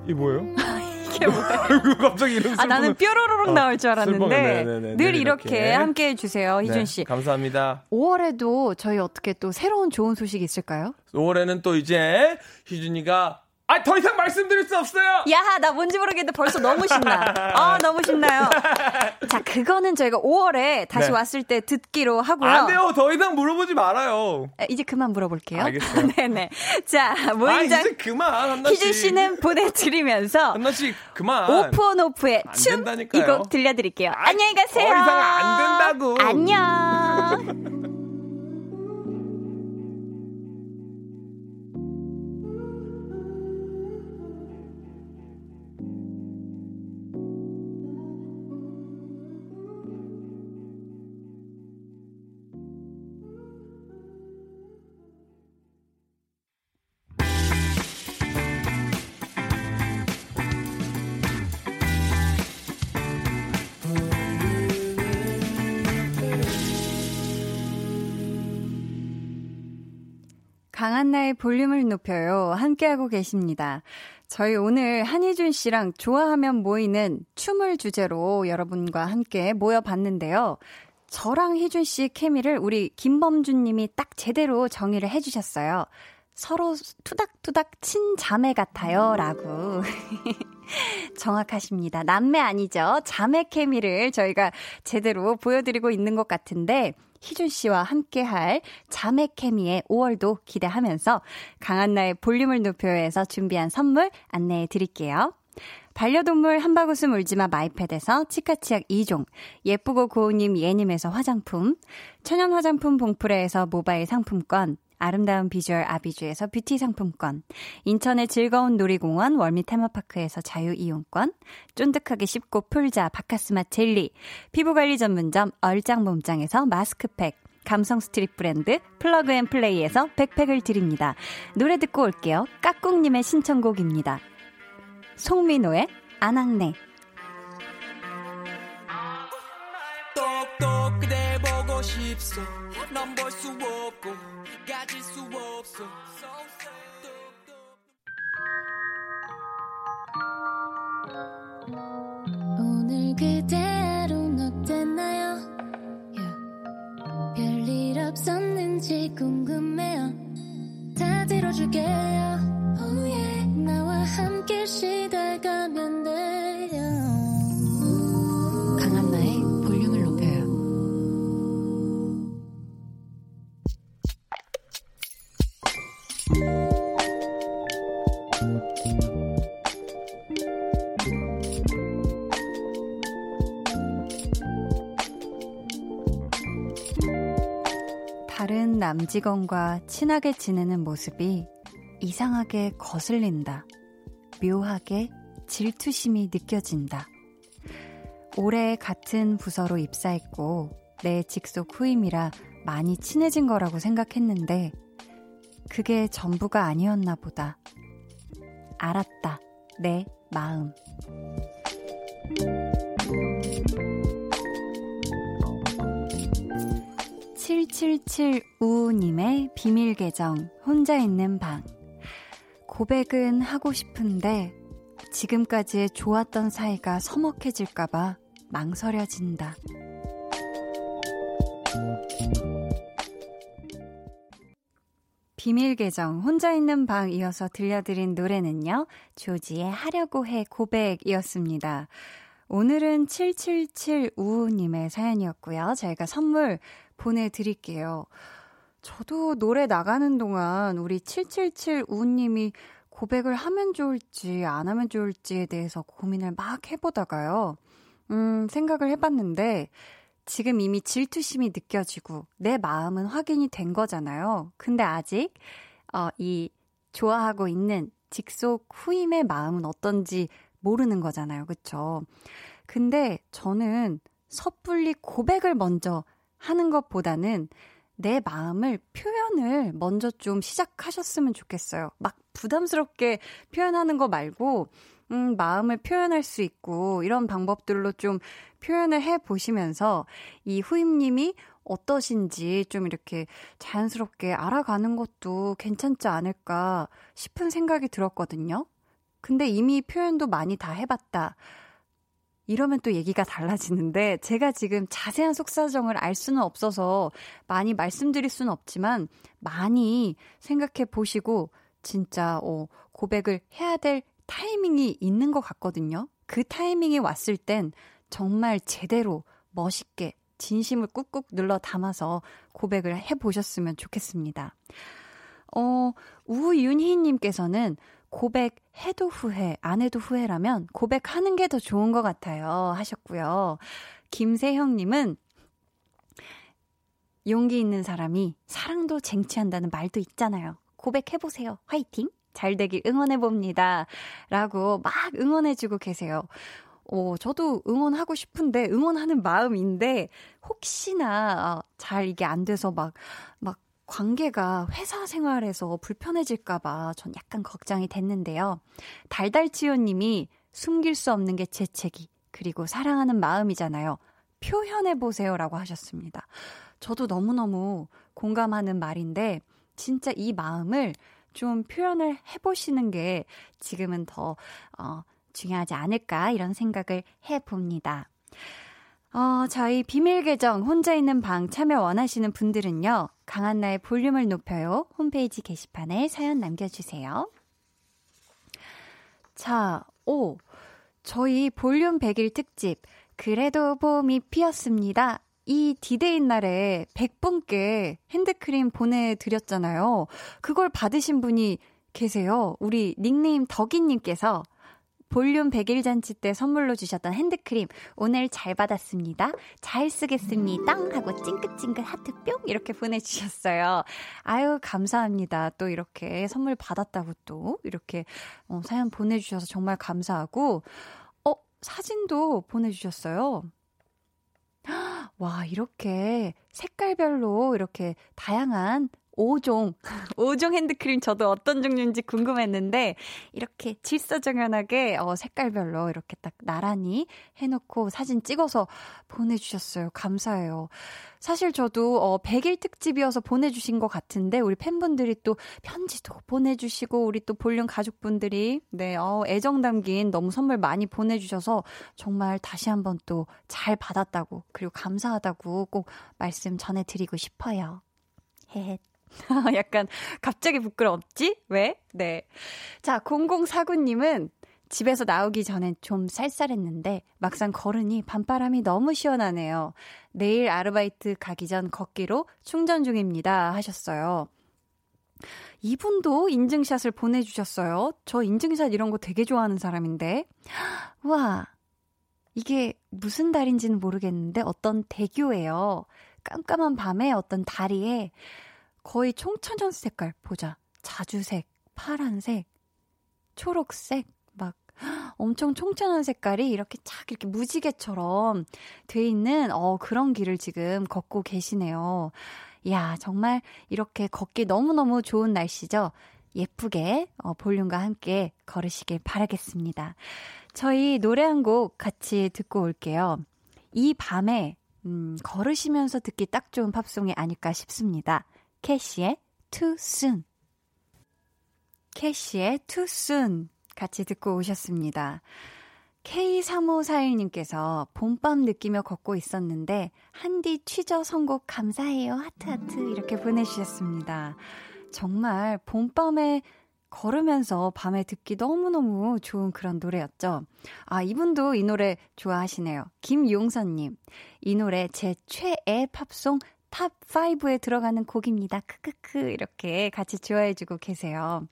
이 뭐예요? [laughs] 이게 뭐야? [laughs] 갑자기 이런 아, 나는 뾰로로록 어, 나올 줄 알았는데. 네네네. 늘늘 이렇게, 이렇게. 함께 해주세요, 희준 네, 씨. 감사합니다. 5월에도 저희 어떻게 또 새로운 좋은 소식이 있을까요? 5월에는 또 이제 희준이가 아, 더 이상 말씀드릴 수 없어요. 야, 나 뭔지 모르겠는데 벌써 너무 신나. 아, 너무 신나요. [laughs] 자, 그거는 저희가 5월에 다시 네. 왔을 때 듣기로 하고요. 안 돼요. 더 이상 물어보지 말아요. 아, 이제 그만 물어볼게요. 알겠어요. 네네. [laughs] 자, 아, 모임장 이제 그만. 한나 씨. 희준 씨는 보내드리면서 한나 씨 그만. 오프온오프의 안춤 된다니까요. 이곡 들려드릴게요. 아, 안녕히 가세요. 더 이상 안 된다고. 안녕. [laughs] 한나의 볼륨을 높여요. 함께하고 계십니다. 저희 오늘 한희준 씨랑 좋아하면 모이는 춤을 주제로 여러분과 함께 모여봤는데요. 저랑 희준 씨 케미를 우리 김범준 님이 딱 제대로 정의를 해주셨어요. 서로 투닥투닥 친자매 같아요. 라고. [laughs] 정확하십니다. 남매 아니죠. 자매 케미를 저희가 제대로 보여드리고 있는 것 같은데, 희준 씨와 함께 할 자매 케미의 5월도 기대하면서 강한나의 볼륨을 높여서 준비한 선물 안내해 드릴게요. 반려동물 한바구음 울지마 마이패드에서 치카치약 2종, 예쁘고 고운님 예님에서 화장품, 천연 화장품 봉프레에서 모바일 상품권, 아름다운 비주얼 아비주에서 뷰티 상품권, 인천의 즐거운 놀이공원 월미 테마파크에서 자유 이용권, 쫀득하게 씹고 풀자 바카스마 젤리, 피부관리 전문점 얼짱몸짱에서 마스크팩, 감성 스트릿 브랜드 플러그앤플레이에서 백팩을 드립니다. 노래 듣고 올게요. 까꿍님의 신청곡입니다. 송민호의 안악내 보고 싶소 넌볼수 없고 가질 수 없어 오늘 그대로는 어땠나요? Yeah. 별일 없었는지 궁금해요. 다 들어줄게요. Oh yeah. 나와 함께 시달가면 돼 남직원과 친하게 지내는 모습이 이상하게 거슬린다. 묘하게 질투심이 느껴진다. 올해 같은 부서로 입사했고 내 직속 후임이라 많이 친해진 거라고 생각했는데 그게 전부가 아니었나 보다. 알았다. 내 마음. 7775님의 비밀 계정, 혼자 있는 방. 고백은 하고 싶은데, 지금까지의 좋았던 사이가 서먹해질까봐 망설여진다. 비밀 계정 혼자 있는 방 이어서 들려드린 노래는요. 조지의 하려고 해 고백이었습니다. 오늘은 7775님의 사연이었고요. 저희가 선물 보내드릴게요. 저도 노래 나가는 동안 우리 7775님이 고백을 하면 좋을지 안 하면 좋을지에 대해서 고민을 막 해보다가요. 음, 생각을 해봤는데 지금 이미 질투심이 느껴지고 내 마음은 확인이 된 거잖아요. 근데 아직 어, 이 좋아하고 있는 직속 후임의 마음은 어떤지 모르는 거잖아요. 그쵸? 근데 저는 섣불리 고백을 먼저 하는 것보다는 내 마음을 표현을 먼저 좀 시작하셨으면 좋겠어요. 막 부담스럽게 표현하는 거 말고, 음, 마음을 표현할 수 있고, 이런 방법들로 좀 표현을 해 보시면서 이 후임님이 어떠신지 좀 이렇게 자연스럽게 알아가는 것도 괜찮지 않을까 싶은 생각이 들었거든요. 근데 이미 표현도 많이 다 해봤다. 이러면 또 얘기가 달라지는데 제가 지금 자세한 속사정을 알 수는 없어서 많이 말씀드릴 수는 없지만 많이 생각해 보시고 진짜 어, 고백을 해야 될 타이밍이 있는 것 같거든요. 그 타이밍이 왔을 땐 정말 제대로 멋있게 진심을 꾹꾹 눌러 담아서 고백을 해 보셨으면 좋겠습니다. 어, 우윤희님께서는 고백해도 후회, 안 해도 후회라면 고백하는 게 더 좋은 것 같아요. 하셨고요. 김세형님은 용기 있는 사람이 사랑도 쟁취한다는 말도 있잖아요. 고백해보세요. 화이팅! 잘 되길 응원해봅니다. 라고 막 응원해주고 계세요. 어, 저도 응원하고 싶은데, 응원하는 마음인데, 혹시나 어, 잘 이게 안 돼서 막, 막 관계가 회사 생활에서 불편해질까봐 전 약간 걱정이 됐는데요. 달달치요님이 숨길 수 없는 게 재채기, 그리고 사랑하는 마음이잖아요. 표현해보세요 라고 하셨습니다. 저도 너무너무 공감하는 말인데, 진짜 이 마음을 좀 표현을 해보시는 게 지금은 더, 어, 중요하지 않을까, 이런 생각을 해봅니다. 어, 저희 비밀 계정 혼자 있는 방 참여 원하시는 분들은요. 강한나의 볼륨을 높여요. 홈페이지 게시판에 사연 남겨주세요. 자, 오. 저희 볼륨 100일 특집 그래도 봄이 피었습니다. 이 디데이 날에 100분께 핸드크림 보내드렸잖아요. 그걸 받으신 분이 계세요. 우리 닉네임 덕이님께서 볼륨 100일 잔치 때 선물로 주셨던 핸드크림 오늘 잘 받았습니다. 잘 쓰겠습니다. 하고 찡긋찡긋 하트 뿅 이렇게 보내주셨어요. 아유 감사합니다. 또 이렇게 선물 받았다고 또 이렇게 어, 사연 보내주셔서 정말 감사하고 어 사진도 보내주셨어요. 와, 이렇게 색깔별로 이렇게 다양한 5종, 5종 핸드크림 저도 어떤 종류인지 궁금했는데, 이렇게 질서정연하게, 어, 색깔별로 이렇게 딱 나란히 해놓고 사진 찍어서 보내주셨어요. 감사해요. 사실 저도, 어, 100일 특집이어서 보내주신 것 같은데, 우리 팬분들이 또 편지도 보내주시고, 우리 또 볼륨 가족분들이, 네, 어, 애정 담긴 너무 선물 많이 보내주셔서, 정말 다시 한번 또 잘 받았다고, 그리고 감사하다고 꼭 말씀 전해드리고 싶어요. 헤헷. [laughs] 약간 갑자기 부끄럽지? 왜? 네. 자, 0049님은 집에서 나오기 전엔 좀 쌀쌀했는데 막상 걸으니 밤바람이 너무 시원하네요. 내일 아르바이트 가기 전 걷기로 충전 중입니다. 하셨어요. 이분도 인증샷을 보내주셨어요. 저 인증샷 이런 거 되게 좋아하는 사람인데. [gasps] 와, 이게 무슨 달인지는 모르겠는데 어떤 대교예요. 깜깜한 밤에 어떤 다리에 거의 총천연 색깔 보자. 자주색, 파란색, 초록색, 막 [gasps] 엄청 총천한 색깔이 이렇게 착 이렇게 무지개처럼 돼 있는 어 그런 길을 지금 걷고 계시네요. 야, 정말 이렇게 걷기 너무너무 좋은 날씨죠. 예쁘게 어, 볼륨과 함께 걸으시길 바라겠습니다. 저희 노래 한 곡 같이 듣고 올게요. 이 밤에 음, 걸으시면서 듣기 딱 좋은 팝송이 아닐까 싶습니다. 캐시의 Too Soon. 캐시의 Too Soon 같이 듣고 오셨습니다. K3541님께서 봄밤 느끼며 걷고 있었는데 한디 취저 선곡 감사해요 하트하트 이렇게 보내주셨습니다. 정말 봄밤에 걸으면서 밤에 듣기 너무너무 좋은 그런 노래였죠. 아, 이분도 이 노래 좋아하시네요. 김용선님. 이 노래 제 최애 팝송 탑 5에 들어가는 곡입니다. 크크크. 이렇게 같이 좋아해 주고 계세요.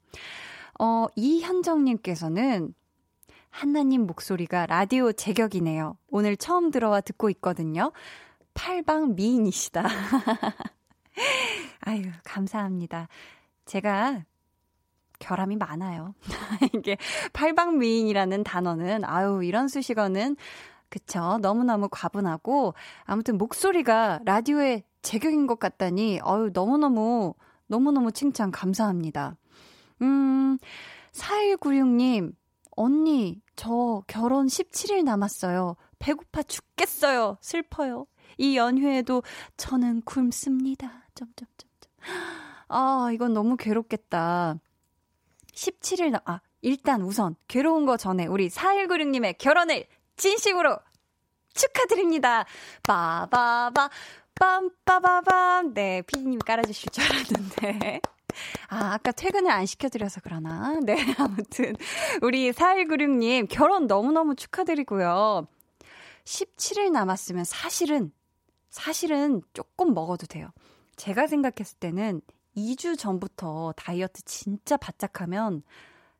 어, 이현정 님께서는 한나님 목소리가 라디오 제격이네요. 오늘 처음 들어와 듣고 있거든요. 팔방 미인이시다. [laughs] 아유, 감사합니다. 제가 결함이 많아요. [laughs] 이게 팔방 미인이라는 단어는 아유 이런 수식어는 그쵸 너무너무 과분하고 아무튼 목소리가 라디오에 제격인 것 같다니 어유 너무너무 너무너무 칭찬 감사합니다. 음 4196님 언니 저 결혼 17일 남았어요. 배고파 죽겠어요. 슬퍼요. 이 연휴에도 저는 굶습니다. 점점점점. 아, 이건 너무 괴롭겠다. 17일, 나, 아, 일단 우선, 괴로운 거 전에 우리 4196님의 결혼을 진심으로 축하드립니다. 빠바바, 빰빠바밤. 네, 피디님이 깔아주실 줄 알았는데. 아, 아까 퇴근을 안 시켜드려서 그러나. 네, 아무튼. 우리 4196님, 결혼 너무너무 축하드리고요. 17일 남았으면 사실은, 사실은 조금 먹어도 돼요. 제가 생각했을 때는 2주 전부터 다이어트 진짜 바짝 하면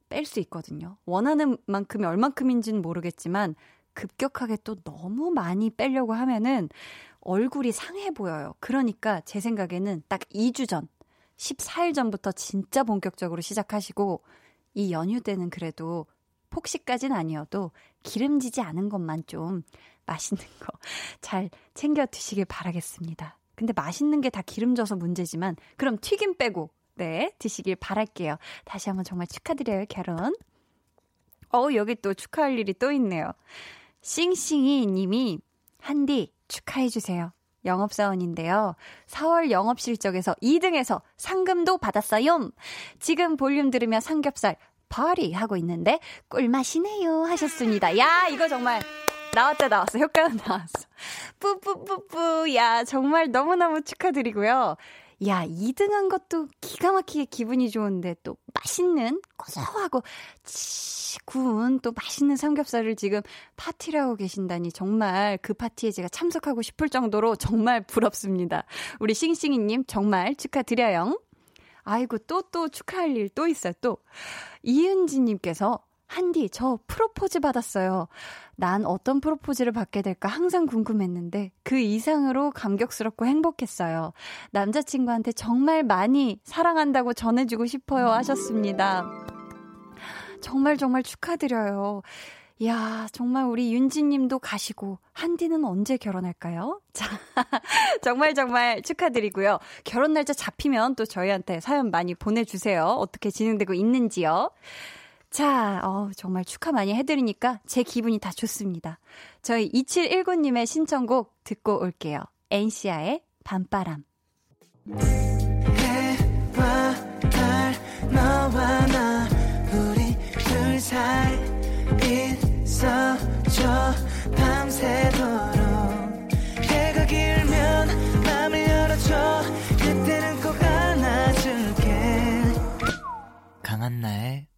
뺄 수 있거든요. 원하는 만큼이 얼만큼인지는 모르겠지만 급격하게 또 너무 많이 빼려고 하면은 얼굴이 상해 보여요. 그러니까 제 생각에는 딱 2주 전, 14일 전부터 진짜 본격적으로 시작하시고 이 연휴 때는 그래도 폭식까지는 아니어도 기름지지 않은 것만 좀 맛있는 거 [laughs] 잘 챙겨 드시길 바라겠습니다. 근데 맛있는 게 다 기름져서 문제지만 그럼 튀김 빼고 네 드시길 바랄게요. 다시 한번 정말 축하드려요 결혼. 어우 여기 또 축하할 일이 또 있네요. 싱싱이 님이 한디 축하해주세요. 영업사원인데요. 4월 영업 실적에서 2등해서 상금도 받았어요. 지금 볼륨 들으며 삼겹살 파리 하고 있는데 꿀맛이네요 하셨습니다. 야 이거 정말 나왔다 나왔어. 효과는 나왔어. 뿌뿌뿌뿌. 야, 정말 너무너무 축하드리고요. 야, 2등 한 것도 기가 막히게 기분이 좋은데 또 맛있는 고소하고 치 구운 또 맛있는 삼겹살을 지금 파티를 하고 계신다니 정말 그 파티에 제가 참석하고 싶을 정도로 정말 부럽습니다. 우리 싱싱이님 정말 축하드려요. 아이고 또 또 축하할 일 또 있어요. 또 이은지님께서 한디, 저 프로포즈 받았어요. 난 어떤 프로포즈를 받게 될까 항상 궁금했는데 그 이상으로 감격스럽고 행복했어요. 남자친구한테 정말 많이 사랑한다고 전해주고 싶어요 하셨습니다. 정말 정말 축하드려요. 이야, 정말 우리 윤지님도 가시고, 한디는 언제 결혼할까요? [laughs] 자, 정말 정말 축하드리고요. 결혼 날짜 잡히면 또 저희한테 사연 많이 보내주세요. 어떻게 진행되고 있는지요. 자, 어, 정말 축하 많이 해드리니까 제 기분이 다 좋습니다. 저희 2719님의 신청곡 듣고 올게요. 엔시아의 밤바람. 해와 달 너와 나 우리 둘 사이 있어줘 밤새도록 해가 길면 맘을 열어줘 그때는 꼭 안아줄게 강한 나의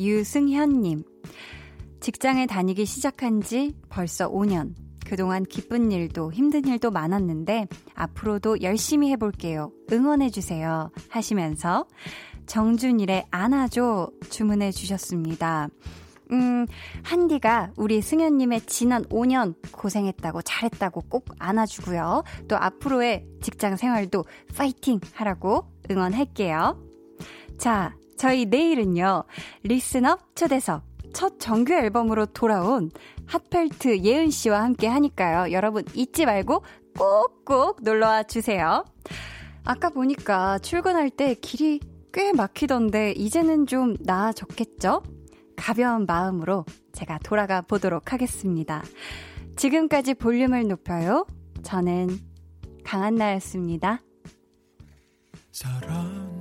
유승현님. 직장에 다니기 시작한 지 벌써 5년. 그동안 기쁜 일도 힘든 일도 많았는데 앞으로도 열심히 해볼게요. 응원해주세요. 하시면서 정준일의 안아줘 주문해 주셨습니다. 음, 한디가 우리 승현님의 지난 5년 고생했다고 잘했다고 꼭 안아주고요. 또 앞으로의 직장 생활도 파이팅 하라고 응원할게요. 자, 저희 내일은요, 리스업 초대석 첫 정규 앨범으로 돌아온 핫펠트 예은 씨와 함께 하니까요. 여러분 잊지 말고 꼭꼭 놀러와 주세요. 아까 보니까 출근할 때 길이 꽤 막히던데 이제는 좀 나아졌겠죠? 가벼운 마음으로 제가 돌아가 보도록 하겠습니다. 지금까지 볼륨을 높여요. 저는 강한나였습니다. 사랑